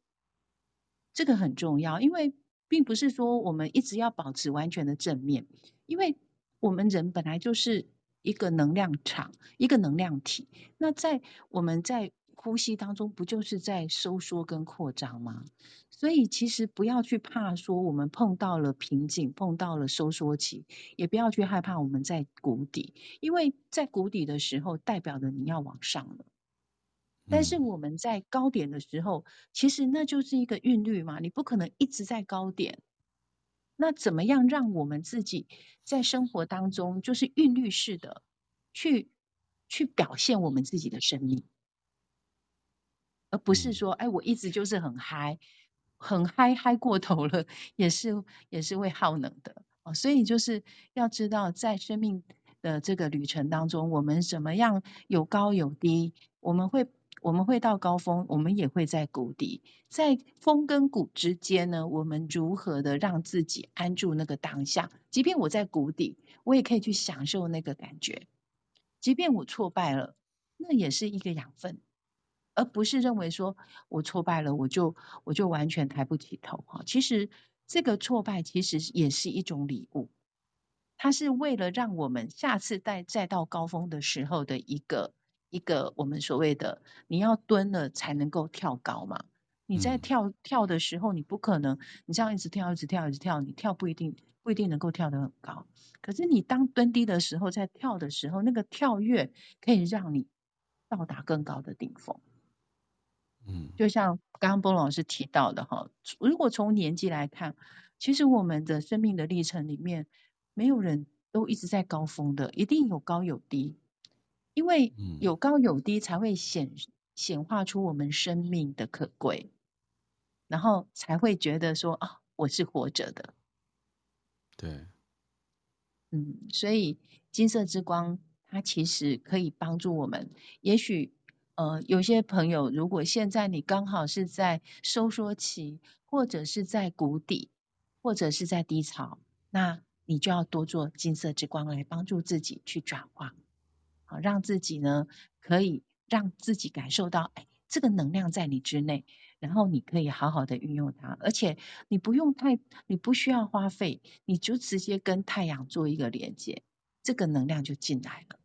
Speaker 2: 这个很重要，因为并不是说我们一直要保持完全的正面，因为我们人本来就是一个能量场，一个能量体。那在我们在呼吸当中，不就是在收缩跟扩张吗？所以其实不要去怕说我们碰到了瓶颈，碰到了收缩期，也不要去害怕我们在谷底，因为在谷底的时候，代表着你要往上了。但是我们在高点的时候，其实那就是一个韵律嘛，你不可能一直在高点。那怎么样让我们自己在生活当中，就是韵律式的去去表现我们自己的生命，而不是说，哎，我一直就是很嗨。很嗨嗨过头了，也是也是会耗能的哦。所以就是要知道，在生命的这个旅程当中，我们怎么样有高有低，我们会我们会到高峰，我们也会在谷底，在峰跟谷之间呢，我们如何的让自己安住那个当下？即便我在谷底，我也可以去享受那个感觉。即便我挫败了，那也是一个养分。而不是认为说我挫败了，我就我就完全抬不起头哈。其实这个挫败其实也是一种礼物，它是为了让我们下次再再到高峰的时候的一个一个我们所谓的你要蹲了才能够跳高嘛。你在跳跳的时候，你不可能你这样一直跳一直跳一直跳，你跳不一定不一定能够跳得很高。可是你当蹲低的时候，在跳的时候，那个跳跃可以让你到达更高的顶峰。
Speaker 1: 嗯，
Speaker 2: 就像刚刚波老师提到的哈，如果从年纪来看，其实我们的生命的历程里面，没有人都一直在高峰的，一定有高有低，因为有高有低才会显显化出我们生命的可贵，然后才会觉得说啊，我是活着的。
Speaker 1: 对，
Speaker 2: 嗯，所以金色之光它其实可以帮助我们，也许。呃，有些朋友，如果现在你刚好是在收缩期，或者是在谷底，或者是在低潮，那你就要多做金色之光来帮助自己去转化，好，让自己呢可以让自己感受到，哎，这个能量在你之内，然后你可以好好的运用它，而且你不用太，你不需要花费，你就直接跟太阳做一个连接，这个能量就进来了。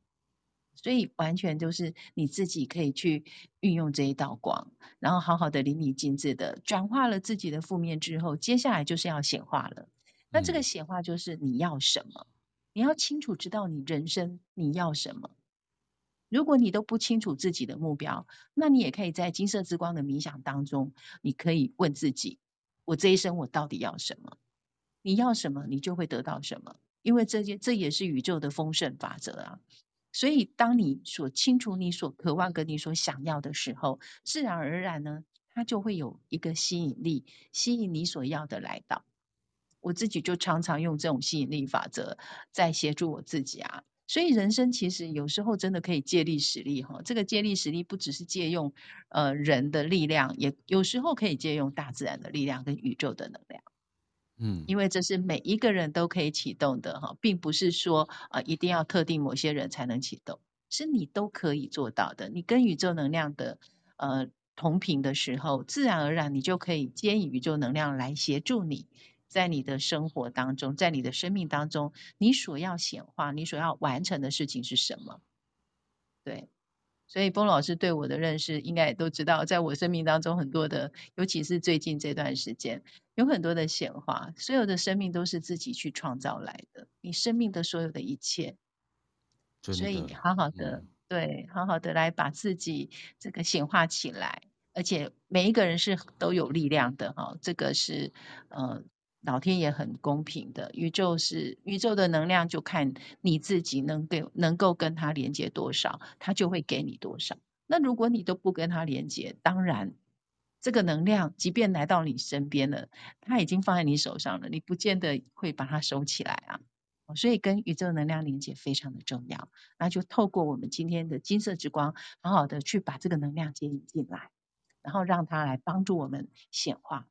Speaker 2: 所以完全就是你自己可以去运用这一道光，然后好好的淋漓尽致的转化了自己的负面之后，接下来就是要显化了。那这个显化就是你要什么？你要清楚知道你人生你要什么。如果你都不清楚自己的目标，那你也可以在金色之光的冥想当中，你可以问自己：我这一生我到底要什么？你要什么，你就会得到什么，因为这些这也是宇宙的丰盛法则啊。所以当你所清楚你所渴望跟你所想要的时候，自然而然呢，它就会有一个吸引力，吸引你所要的来到。我自己就常常用这种吸引力法则在协助我自己啊。所以人生其实有时候真的可以借力使力哈。这个借力使力不只是借用呃人的力量，也有时候可以借用大自然的力量跟宇宙的能量。
Speaker 1: 嗯，
Speaker 2: 因为这是每一个人都可以启动的哈，并不是说呃一定要特定某些人才能启动，是你都可以做到的。你跟宇宙能量的呃同频的时候，自然而然你就可以接引宇宙能量来协助你。在你的生活当中，在你的生命当中，你所要显化、你所要完成的事情是什么？对，所以崩老师对我的认识，应该也都知道，在我生命当中很多的，尤其是最近这段时间，有很多的显化。所有的生命都是自己去创造来的，你生命的所有的一切，所以好好的，嗯、对，好好的来把自己这个显化起来，而且每一个人是都有力量的哈，这个是呃。老天爷很公平的，宇宙是宇宙的能量，就看你自己能给能够跟他连接多少，他就会给你多少。那如果你都不跟他连接，当然这个能量即便来到你身边了，他已经放在你手上了，你不见得会把它收起来啊。所以跟宇宙能量连接非常的重要，那就透过我们今天的金色之光，好好的去把这个能量接引进来，然后让它来帮助我们显化。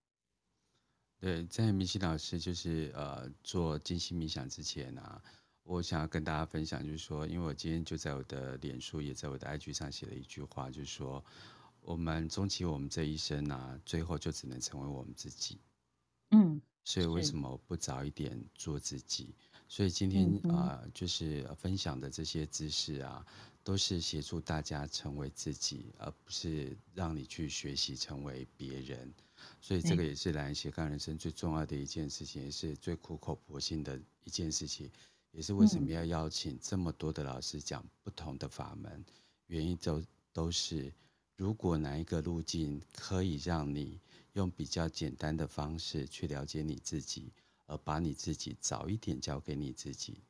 Speaker 1: 对，在明心老师就是呃做静心冥想之前啊，我想要跟大家分享，就是说，因为我今天就在我的脸书，也在我的 IG 上写了一句话，就是说，我们终其我们这一生啊，最后就只能成为我们自己。
Speaker 2: 嗯，
Speaker 1: 所以为什么不早一点做自己？所以今天啊、呃，就是分享的这些知识啊，都是协助大家成为自己，而不是让你去学习成为别人。所以这个也是来斜杠人生最重要的一件事情，也是最苦口婆心的一件事情，也是为什么要邀请这么多的老师讲不同的法门，原因都都是，如果哪一个路径可以让你用比较简单的方式去了解你自己，而把你自己早一点交给你自己，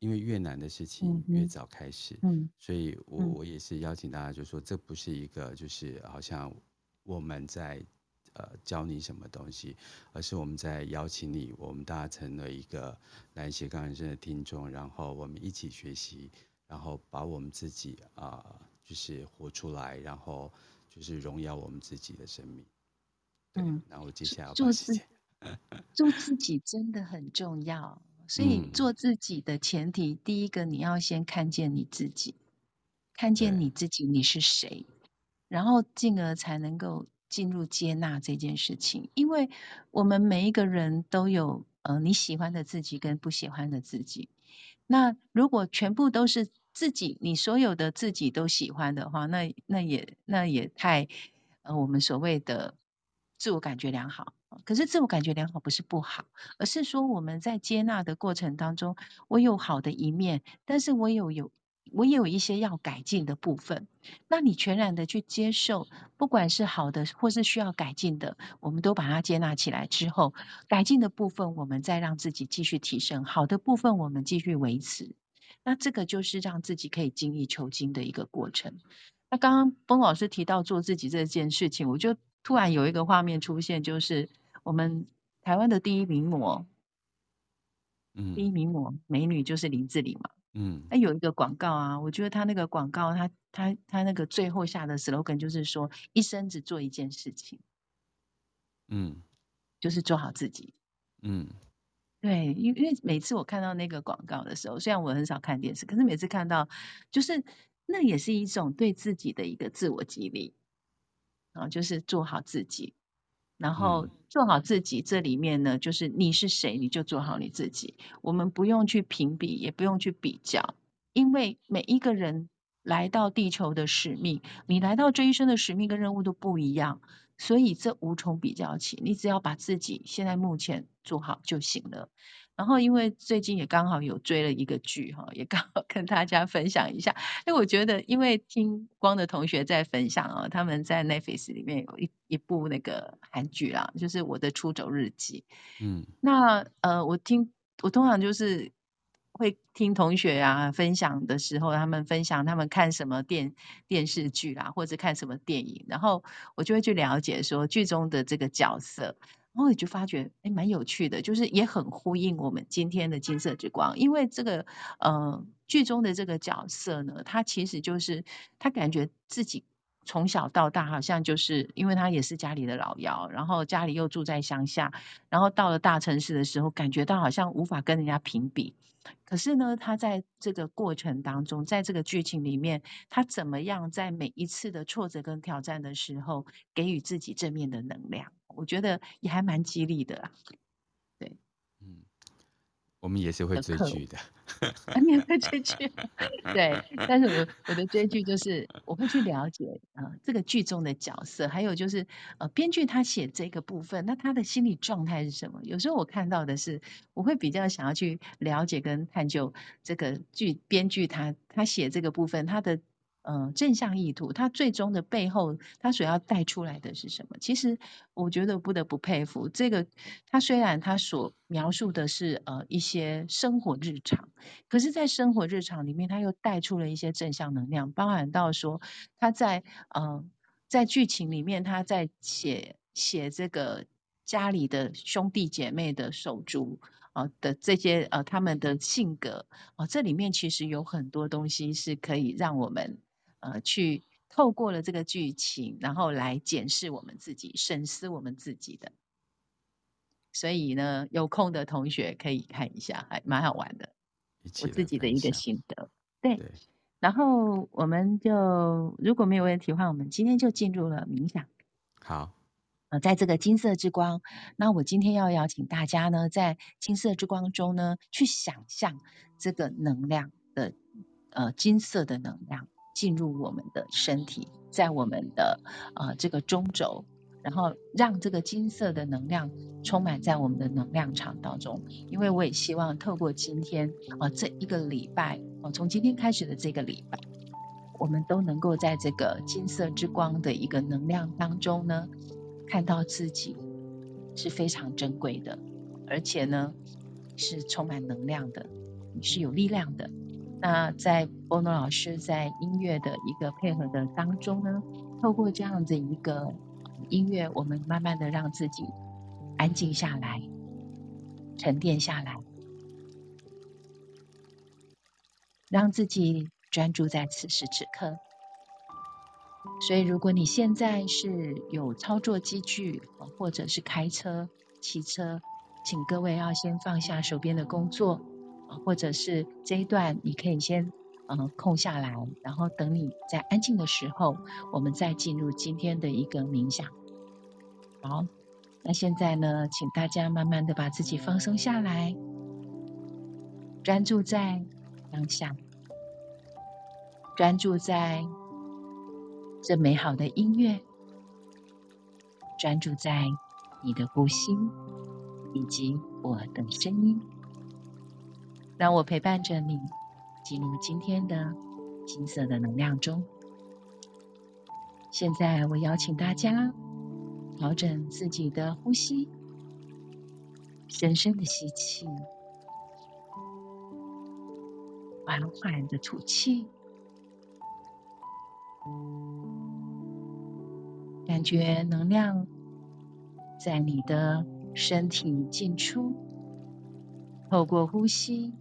Speaker 1: 因为越难的事情越早开始，所以我我也是邀请大家，就说这不是一个就是好像我们在。呃，教你什么东西，而是我们在邀请你，我们大家成了一个来斜杠人生的听众，然后我们一起学习，然后把我们自己啊、呃，就是活出来，然后就是荣耀我们自己的生命。嗯，然后接下来要
Speaker 2: 做自己，做自己真的很重要。所以做自己的前提，嗯、第一个你要先看见你自己，看见你自己你是谁，然后进而才能够。进入接纳这件事情，因为我们每一个人都有呃你喜欢的自己跟不喜欢的自己。那如果全部都是自己，你所有的自己都喜欢的话，那那也那也太呃我们所谓的自我感觉良好。可是自我感觉良好不是不好，而是说我们在接纳的过程当中，我有好的一面，但是我有有。我也有一些要改进的部分，那你全然的去接受，不管是好的或是需要改进的，我们都把它接纳起来之后，改进的部分我们再让自己继续提升，好的部分我们继续维持，那这个就是让自己可以精益求精的一个过程。那刚刚崩老师提到做自己这件事情，我就突然有一个画面出现，就是我们台湾的第一名模，
Speaker 1: 嗯，
Speaker 2: 第一名模美女就是林志玲嘛。
Speaker 1: 嗯，
Speaker 2: 那有一个广告啊，我觉得他那个广告他，他他他那个最后下的 slogan 就是说，一生只做一件事情，
Speaker 1: 嗯，
Speaker 2: 就是做好自己，
Speaker 1: 嗯，
Speaker 2: 对，因因为每次我看到那个广告的时候，虽然我很少看电视，可是每次看到，就是那也是一种对自己的一个自我激励，啊，就是做好自己。然后做好自己，这里面呢，就是你是谁，你就做好你自己。我们不用去评比，也不用去比较，因为每一个人来到地球的使命，你来到这一生的使命跟任务都不一样，所以这无从比较起。你只要把自己现在目前做好就行了。然后，因为最近也刚好有追了一个剧哈，也刚好跟大家分享一下。因为我觉得，因为听光的同学在分享啊，他们在 Netflix 里面有一一部那个韩剧啦，就是《我的出走日记》。
Speaker 1: 嗯，
Speaker 2: 那呃，我听我通常就是会听同学啊分享的时候，他们分享他们看什么电电视剧啦，或者看什么电影，然后我就会去了解说剧中的这个角色。然后我就发觉，哎，蛮有趣的，就是也很呼应我们今天的金色之光，因为这个，呃，剧中的这个角色呢，他其实就是他感觉自己从小到大，好像就是因为他也是家里的老幺，然后家里又住在乡下，然后到了大城市的时候，感觉到好像无法跟人家评比。可是呢，他在这个过程当中，在这个剧情里面，他怎么样在每一次的挫折跟挑战的时候，给予自己正面的能量？我觉得也还蛮激励的啦，对，
Speaker 1: 嗯，我们也是会追剧的，
Speaker 2: 啊，你也会追剧，对，但是我我的追剧就是我会去了解啊、呃、这个剧中的角色，还有就是呃编剧他写这个部分，那他的心理状态是什么？有时候我看到的是，我会比较想要去了解跟探究这个剧编剧他他写这个部分他的。嗯，正向意图，它最终的背后，它所要带出来的是什么？其实我觉得不得不佩服这个。他虽然他所描述的是呃一些生活日常，可是，在生活日常里面，他又带出了一些正向能量，包含到说他在呃在剧情里面，他在写写这个家里的兄弟姐妹的手足。啊的这些呃他们的性格啊，这里面其实有很多东西是可以让我们。呃，去透过了这个剧情，然后来检视我们自己，审视我们自己的。所以呢，有空的同学可以看一下，还蛮好玩的。我自己的一个心得。对。对。然后我们就如果没有问题的话，我们今天就进入了冥想。
Speaker 1: 好。
Speaker 2: 呃，在这个金色之光，那我今天要邀请大家呢，在金色之光中呢，去想象这个能量的呃金色的能量。进入我们的身体，在我们的呃这个中轴，然后让这个金色的能量充满在我们的能量场当中。因为我也希望透过今天啊、这一个礼拜，哦从今天开始的这个礼拜，我们都能够在这个金色之光的一个能量当中呢，看到自己是非常珍贵的，而且呢是充满能量的，是有力量的。那在波诺老师在音乐的一个配合的当中呢，透过这样子一个音乐，我们慢慢的让自己安静下来，沉淀下来，让自己专注在此时此刻。所以，如果你现在是有操作机具，或者是开车、骑车，请各位要先放下手边的工作。或者是这一段，你可以先嗯空下来，然后等你在安静的时候，我们再进入今天的一个冥想。好，那现在呢，请大家慢慢的把自己放松下来，专注在当下，专注在这美好的音乐，专注在你的呼吸以及我的声音。让我陪伴着你进入今天的金色的能量中。现在我邀请大家调整自己的呼吸，深深的吸气，缓缓的吐气，感觉能量在你的身体进出，透过呼吸。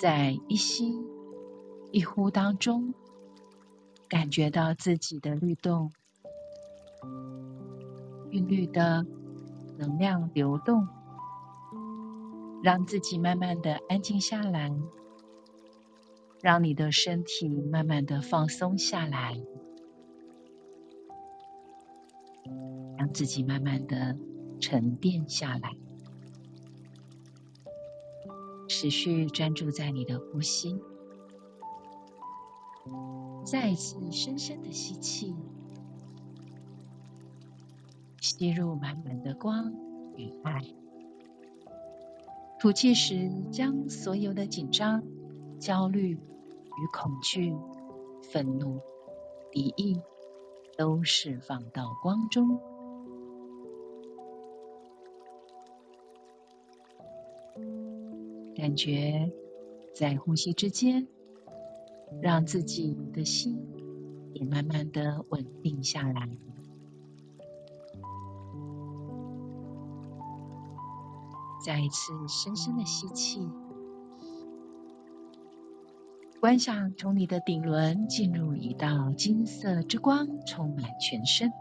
Speaker 2: 在一吸一呼当中，感觉到自己的律动，韵律的能量流动，让自己慢慢的安静下来，让你的身体慢慢的放松下来，让自己慢慢的沉淀下来。持续专注在你的呼吸，再次深深的吸气，吸入满满的光与爱。吐气时，将所有的紧张、焦虑与恐惧、愤怒、敌意都释放到光中。感觉在呼吸之间，让自己的心也慢慢的稳定下来。再一次深深的吸气，观想从你的顶轮进入一道金色之光，充满全身。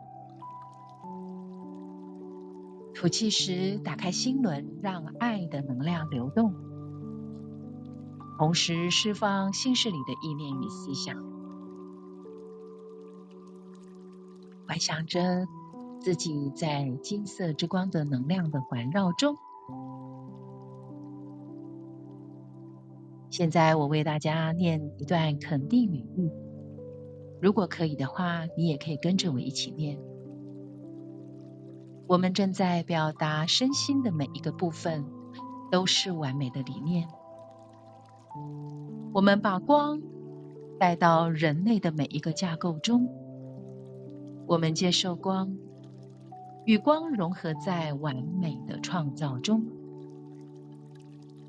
Speaker 2: 吐气时，打开心轮，让爱的能量流动，同时释放心事里的意念与思想。幻想着自己在金色之光的能量的环绕中。现在，我为大家念一段肯定语语，如果可以的话，你也可以跟着我一起念。我们正在表达身心的每一个部分都是完美的理念。我们把光带到人类的每一个架构中。我们接受光，与光融合在完美的创造中。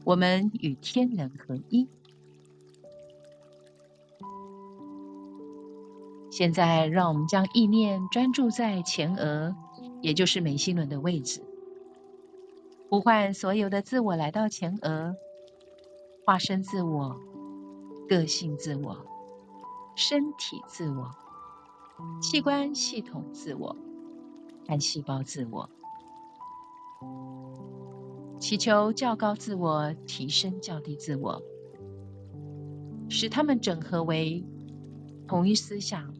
Speaker 2: 我们与天人合一。现在，让我们将意念专注在前额。也就是眉心轮的位置，呼唤所有的自我来到前额，化身自我、个性自我、身体自我、器官系统自我、干细胞自我，祈求较高自我提升较低自我，使他们整合为同一思想、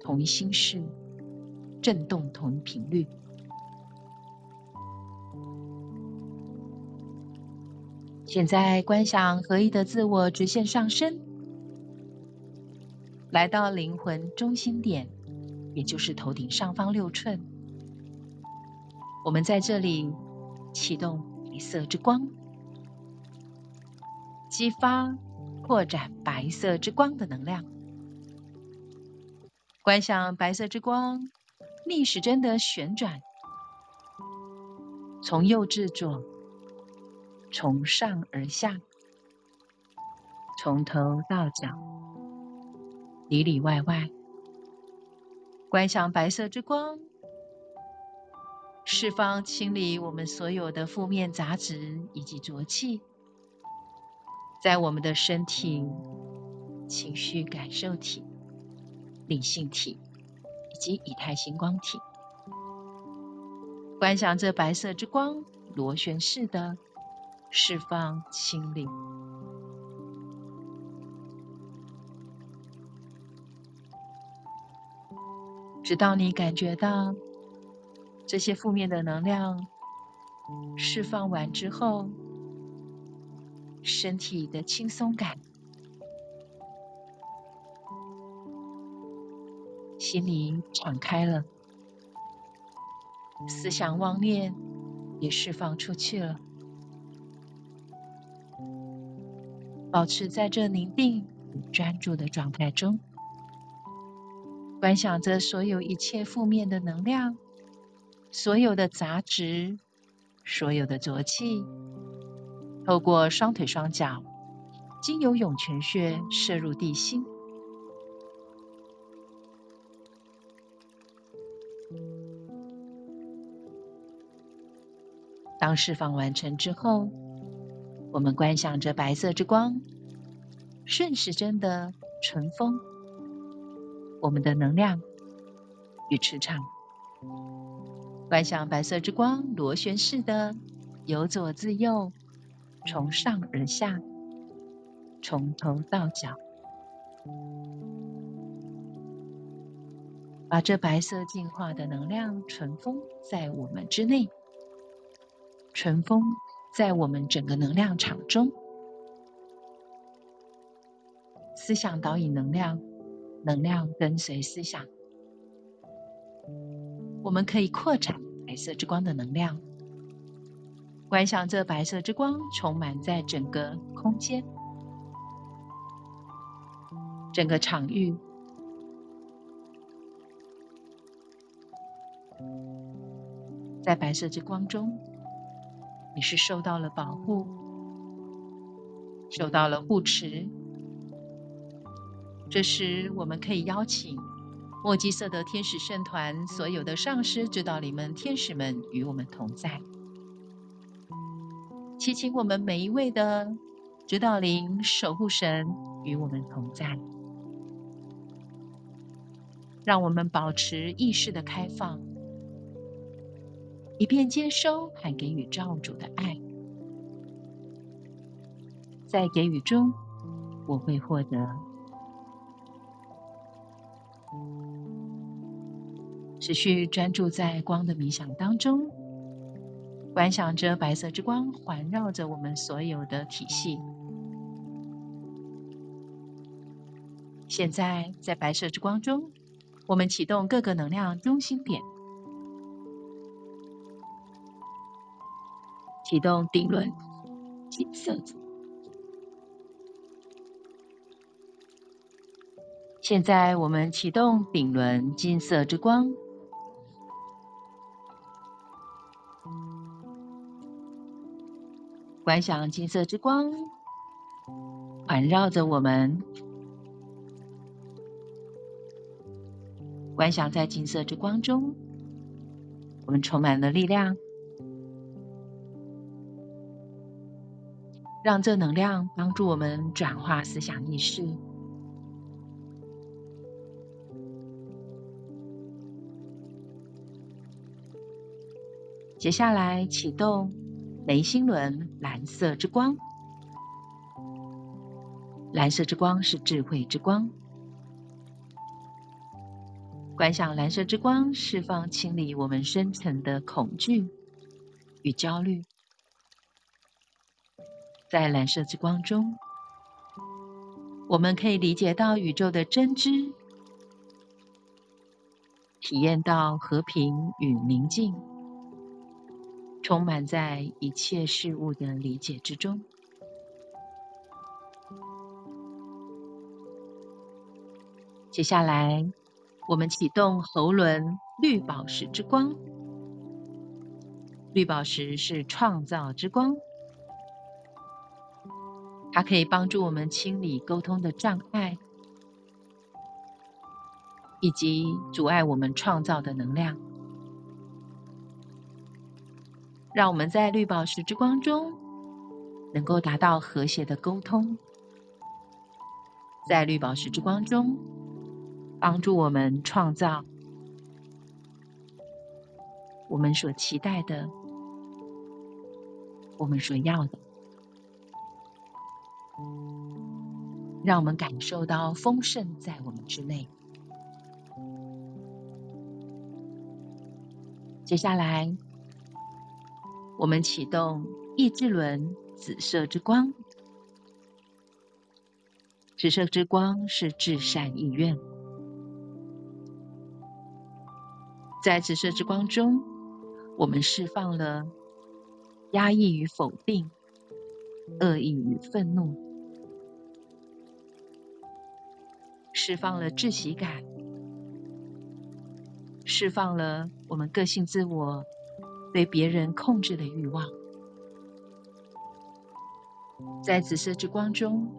Speaker 2: 同一心事。振动同一频率。现在观想合一的自我直线上升，来到灵魂中心点，也就是头顶上方六寸。我们在这里启动白色之光，激发、扩展白色之光的能量。观想白色之光。逆时针的旋转，从右至左，从上而下，从头到脚，里里外外，观想白色之光，释放、清理我们所有的负面杂质以及浊气，在我们的身体、情绪感受体、灵性体以。及以太星光体，观想这白色之光螺旋式的释放心灵，直到你感觉到这些负面的能量释放完之后，身体的轻松感。心灵敞开了，思想妄念也释放出去了。保持在这宁静专注的状态中，观想着所有一切负面的能量，所有的杂质，所有的浊气，透过双腿双脚，经由涌泉穴射入地心。当释放完成之后，我们观想着白色之光顺时针的尘封我们的能量与磁场，观想白色之光螺旋式的由左至右，从上而下，从头到脚，把这白色净化的能量尘封在我们之内。尘封在我们整个能量场中，思想导引能量，能量跟随思想。我们可以扩展白色之光的能量，观想这白色之光充满在整个空间、整个场域，在白色之光中。你是受到了保护，受到了护持。这时，我们可以邀请墨基色德天使圣团所有的上师、指导灵们、天使们与我们同在，祈请我们每一位的指导灵、守护神与我们同在，让我们保持意识的开放，以便接收和给予造物主的爱。在给予中，我会获得。持续专注在光的冥想当中，观想着白色之光环绕着我们所有的体系。现在，在白色之光中，我们启动各个能量中心点，启动顶轮、金色子。现在，我们启动顶轮金色之光。观想金色之光环绕着我们，观想在金色之光中，我们充满了力量，让这能量帮助我们转化思想意识。接下来启动。眉心轮蓝色之光，蓝色之光是智慧之光。观想蓝色之光释放、清理我们深层的恐惧与焦虑。在蓝色之光中，我们可以理解到宇宙的真知，体验到和平与宁静。充满在一切事物的理解之中。接下来，我们启动喉轮绿宝石之光。绿宝石是创造之光，它可以帮助我们清理沟通的障碍，以及阻碍我们创造的能量。让我们在绿宝石之光中，能够达到和谐的沟通，在绿宝石之光中，帮助我们创造我们所期待的，我们所要的，让我们感受到丰盛在我们之内。接下来。我们启动意志轮紫色之光，紫色之光是至善意愿。在紫色之光中，我们释放了压抑与否定、恶意与愤怒，释放了窒息感，释放了我们个性自我。对别人控制的欲望，在紫色之光中，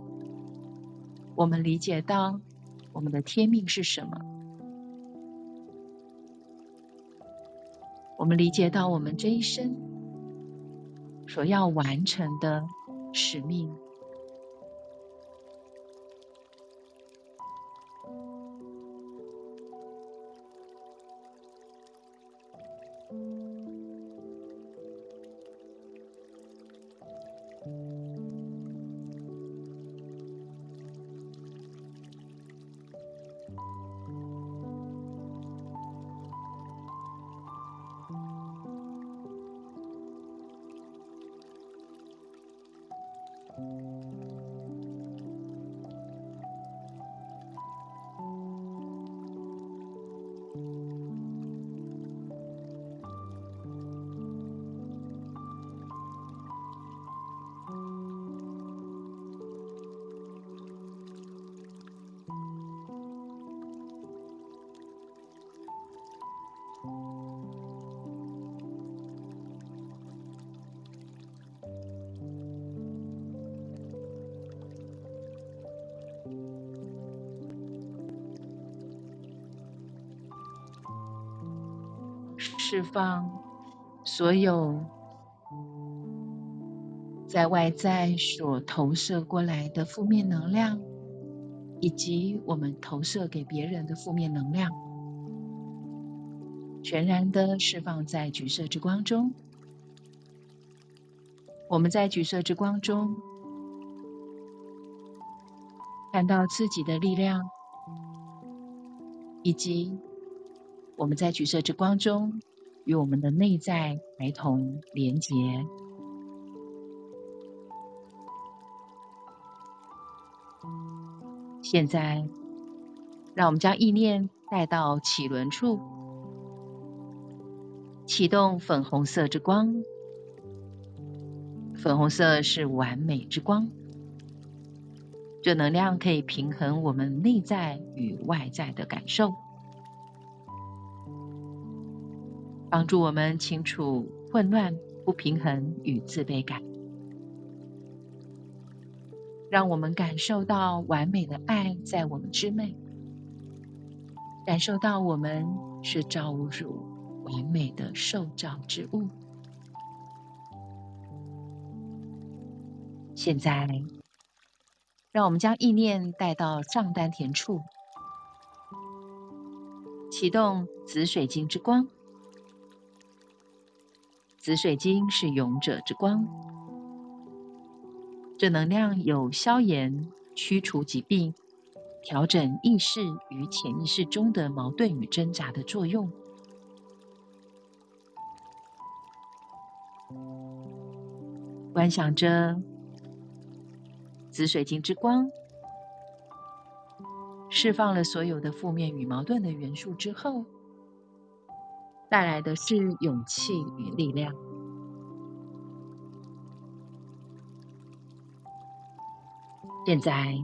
Speaker 2: 我们理解到我们的天命是什么。我们理解到我们这一生所要完成的使命。放所有在外在所投射过来的负面能量，以及我们投射给别人的负面能量，全然的释放在橘色之光中。我们在橘色之光中看到自己的力量，以及我们在橘色之光中与我们的内在孩童连结。现在，让我们将意念带到脐轮处，启动粉红色之光。粉红色是完美之光，这能量可以平衡我们内在与外在的感受，帮助我们清除混乱、不平衡与自卑感，让我们感受到完美的爱在我们之内，感受到我们是造物主完美的受造之物。现在，让我们将意念带到上丹田处，启动紫水晶之光。紫水晶是勇者之光，这能量有消炎、驱除疾病、调整意识与潜意识中的矛盾与挣扎的作用。观想着。紫水晶之光释放了所有的负面与矛盾的元素之后，带来的是勇气与力量。现在，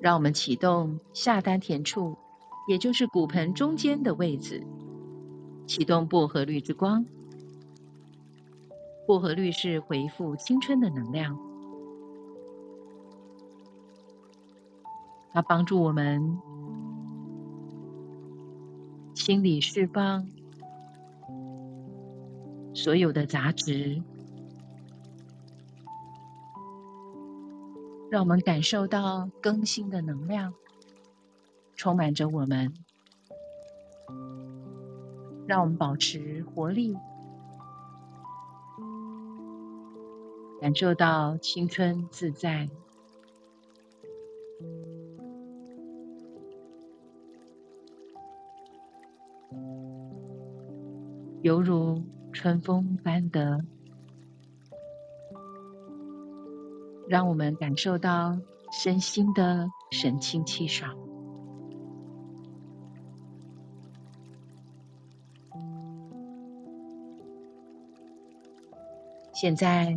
Speaker 2: 让我们启动下丹田处，也就是骨盆中间的位置，启动薄荷绿之光。薄荷绿是恢复青春的能量。它帮助我们心理、释放所有的杂质，让我们感受到更新的能量充满着我们，让我们保持活力，感受到青春自在。犹如春风般的，让我们感受到身心的神清气爽。现在，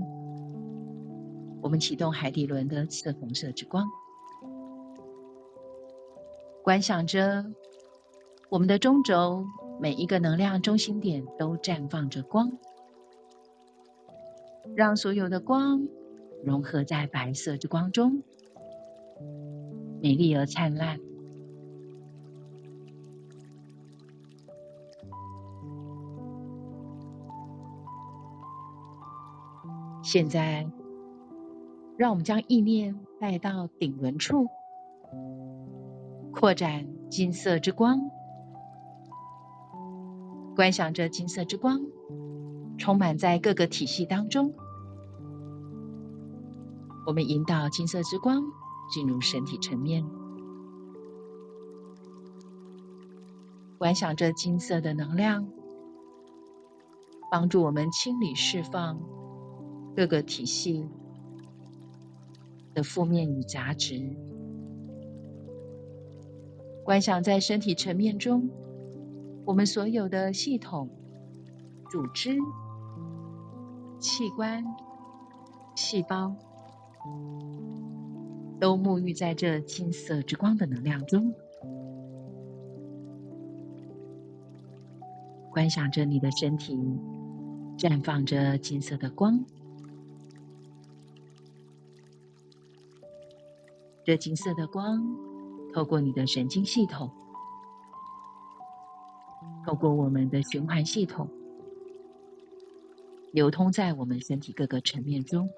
Speaker 2: 我们启动海底轮的紫红色之光，观想着我们的中轴。每一个能量中心点都绽放着光，让所有的光融合在白色之光中，美丽而灿烂。现在，让我们将意念带到顶轮处，扩展金色之光。观想着金色之光充满在各个体系当中，我们引导金色之光进入身体层面，观想着金色的能量帮助我们清理、释放各个体系的负面与杂质，观想在身体层面中。我们所有的系统、组织、器官、细胞，都沐浴在这金色之光的能量中。观想着你的身体绽放着金色的光，这金色的光透过你的神经系统。透过我们的循环系统，流通在我们身体各个层面中。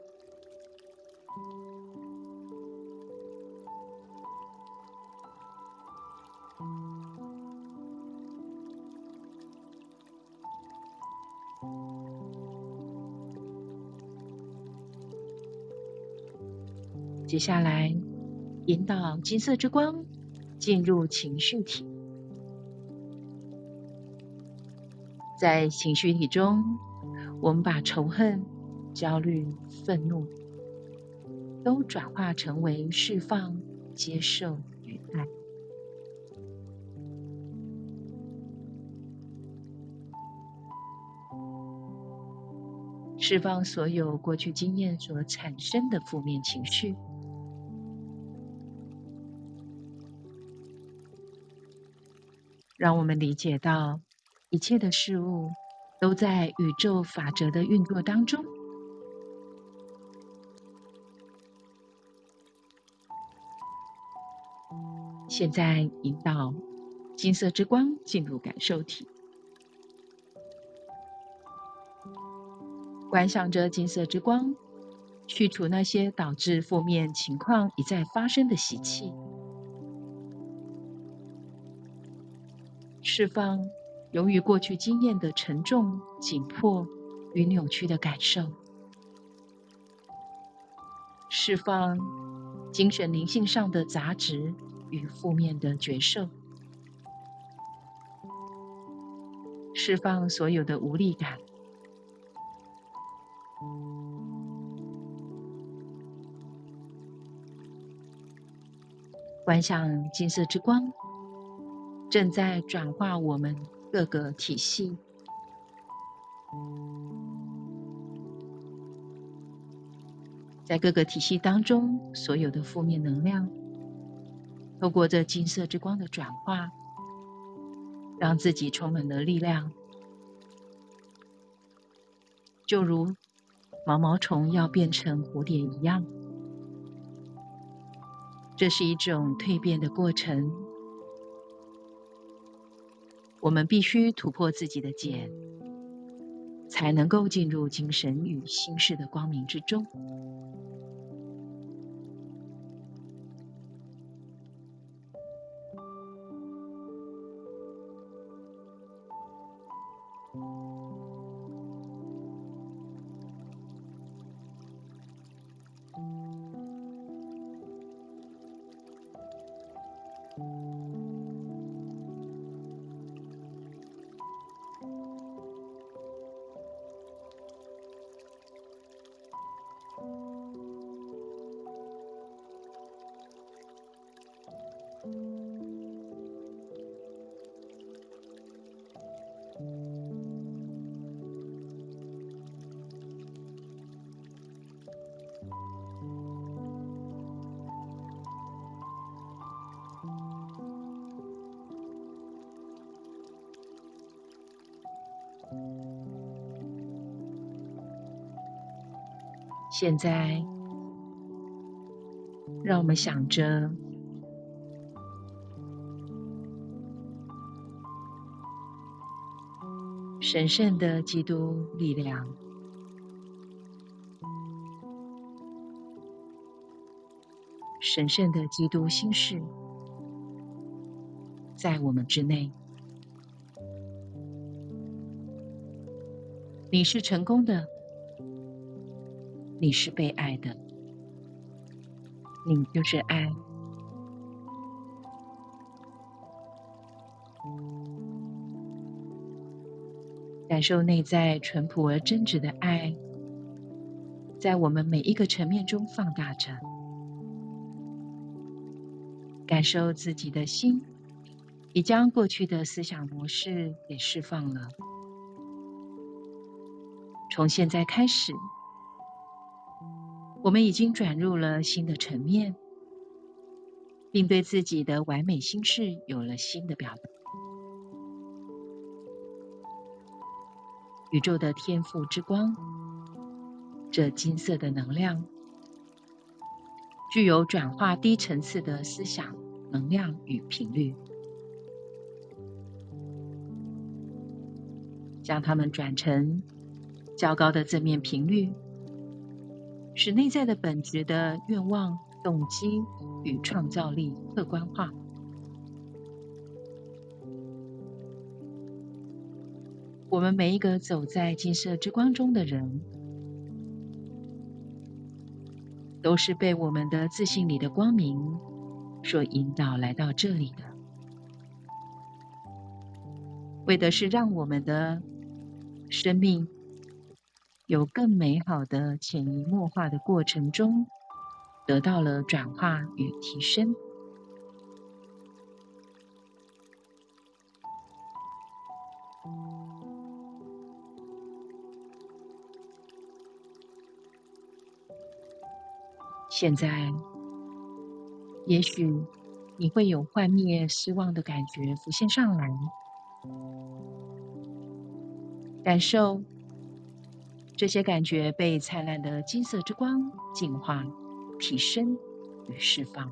Speaker 2: 接下来，引导金色之光进入情绪体，在情绪体中，我们把仇恨、焦虑、愤怒都转化成为释放、接受与爱，释放所有过去经验所产生的负面情绪。让我们理解到，一切的事物都在宇宙法则的运作当中。现在引导金色之光进入感受体，观想着金色之光，去除那些导致负面情况一再发生的习气。释放由于过去经验的沉重、紧迫与扭曲的感受，释放精神灵性上的杂质与负面的觉受，释放所有的无力感，观想金色之光。正在转化我们各个体系，在各个体系当中，所有的负面能量，透过这金色之光的转化，让自己充满了力量，就如毛毛虫要变成蝴蝶一样。这是一种蜕变的过程。我们必须突破自己的茧，才能够进入精神与心事的光明之中。现在，让我们想着神圣的基督力量，神圣的基督心事，在我们之内。你是成功的。你是被爱的，你就是爱。感受内在淳朴而真挚的爱，在我们每一个层面中放大着。感受自己的心，已将过去的思想模式给释放了。从现在开始。我们已经转入了新的层面，并对自己的完美心事有了新的表达。宇宙的天赋之光，这金色的能量，具有转化低层次的思想能量与频率。将它们转成较高的正面频率，使内在的本质的愿望、动机与创造力客观化。我们每一个走在金色之光中的人，都是被我们的自信里的光明所引导来到这里的，为的是让我们的生命有更美好的潜移默化的过程中，得到了转化与提升。现在，也许你会有幻灭、失望的感觉浮现上来，感受这些感觉被灿烂的金色之光净化、提升与释放，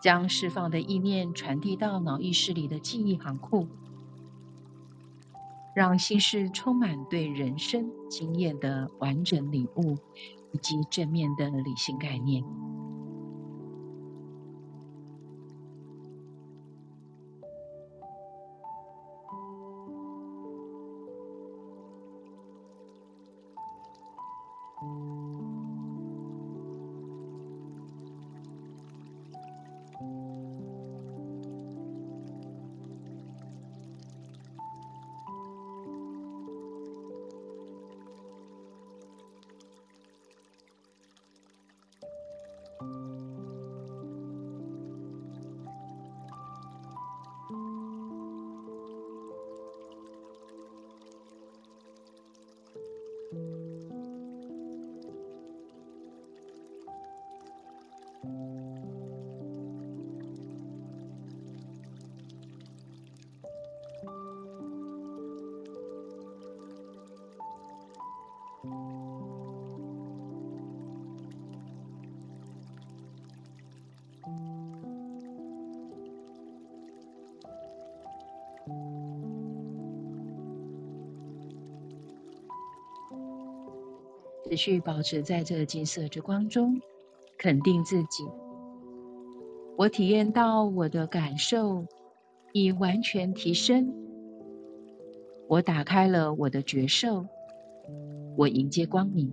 Speaker 2: 将释放的意念传递到脑意识里的记忆行库。让心事充满对人生经验的完整领悟，以及正面的理性概念。持续保持在这金色之光中，肯定自己。我体验到我的感受已完全提升。我打开了我的觉受，我迎接光明。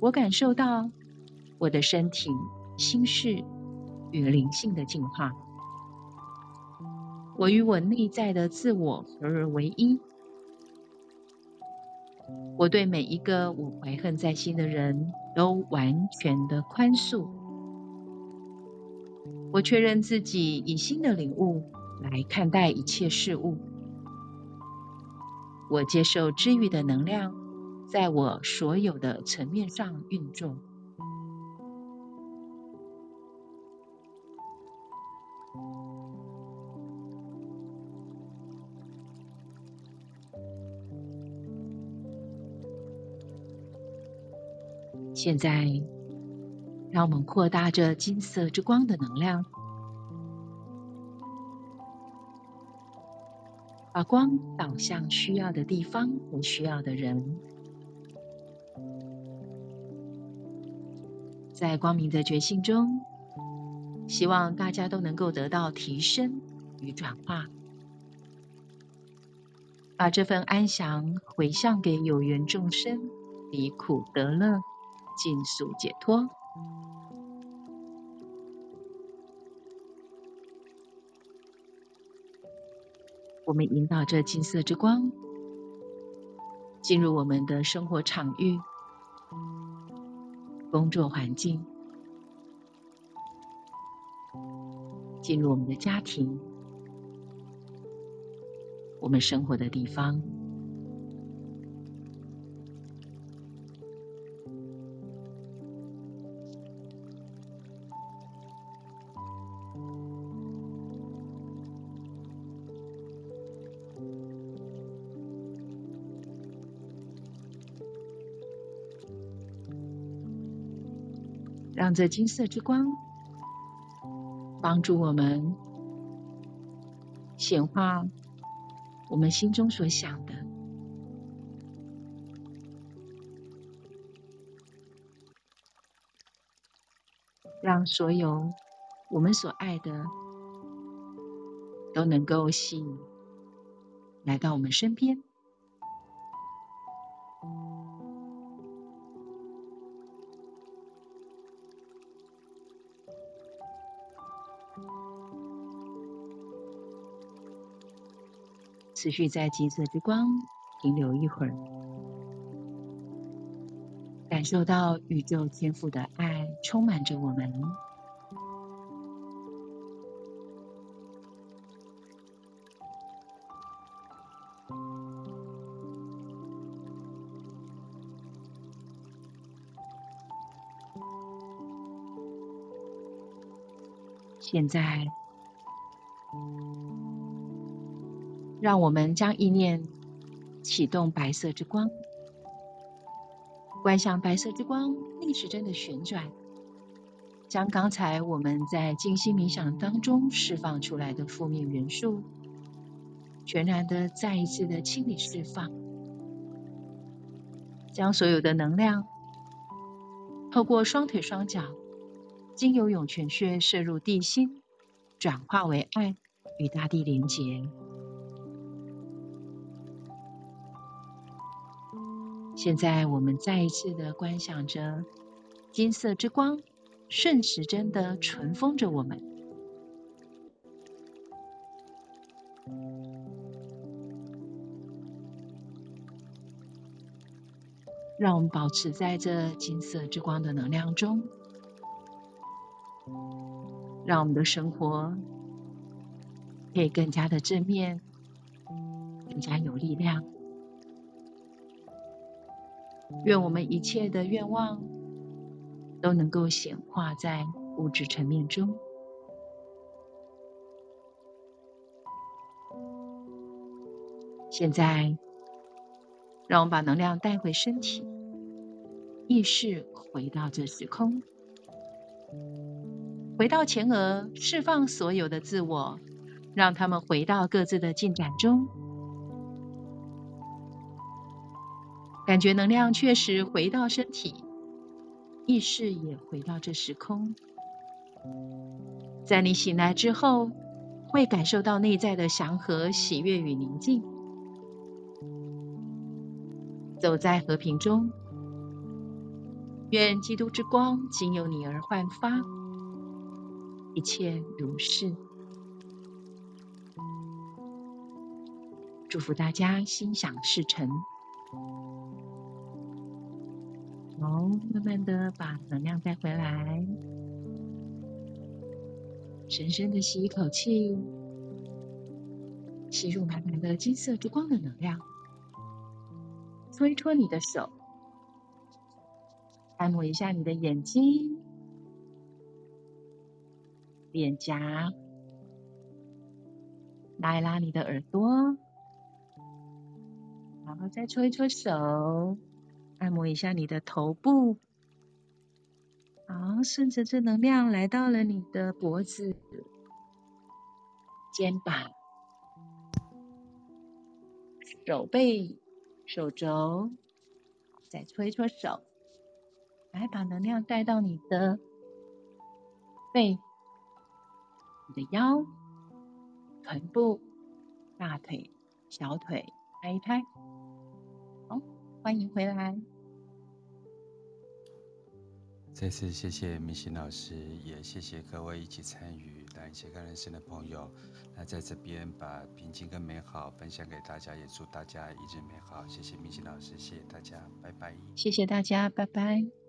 Speaker 2: 我感受到我的身体、心事与灵性的进化。我与我内在的自我合而为一。我对每一个我怀恨在心的人都完全的宽恕。我确认自己以新的领悟来看待一切事物。我接受治愈的能量在我所有的层面上运作。现在，让我们扩大这金色之光的能量，把光导向需要的地方和需要的人。在光明的觉醒中，希望大家都能够得到提升与转化，把这份安详回向给有缘众生，离苦得乐。尽速解脱。我们引导着金色之光进入我们的生活场域、工作环境，进入我们的家庭、我们生活的地方。让这金色之光帮助我们显化我们心中所想的，让所有我们所爱的都能够吸引来到我们身边。持续在金色之光停留一会儿，感受到宇宙天赋的爱充满着我们。现在。让我们将意念启动白色之光，观想白色之光逆时针的旋转，将刚才我们在静心冥想当中释放出来的负面元素，全然的再一次的清理释放，将所有的能量透过双腿双脚，经由涌泉穴射入地心，转化为爱，与大地连结。现在，我们再一次的观想着金色之光顺时针的尘封着我们，让我们保持在这金色之光的能量中，让我们的生活可以更加的正面，更加有力量。愿我们一切的愿望都能够显化在物质层面中。现在，让我们把能量带回身体，意识回到这时空，回到前额，释放所有的自我，让他们回到各自的进展中。感觉能量确实回到身体，意识也回到这时空。在你醒来之后，会感受到内在的祥和、喜悦与宁静。走在和平中，愿基督之光仅由你而焕发，一切如是。祝福大家心想事成。好，慢慢的把能量带回来，深深的吸一口气，吸入满满的金色之光的能量，搓一搓你的手，按摩一下你的眼睛、脸颊，拉一拉你的耳朵，然后再搓一搓手。按摩一下你的头部，好，顺着这能量来到了你的脖子、肩膀、手背、手肘，再搓一搓手，来把能量带到你的背、你的腰、臀部、大腿、小腿，拍一拍。好，欢迎回来。
Speaker 1: 再次谢谢明星老师，也谢谢各位一起参与来斜杠人生的朋友。那在这边把平静跟美好分享给大家，也祝大家一日美好。谢谢明星老师，谢谢大家，拜拜。
Speaker 2: 谢谢大家，拜拜。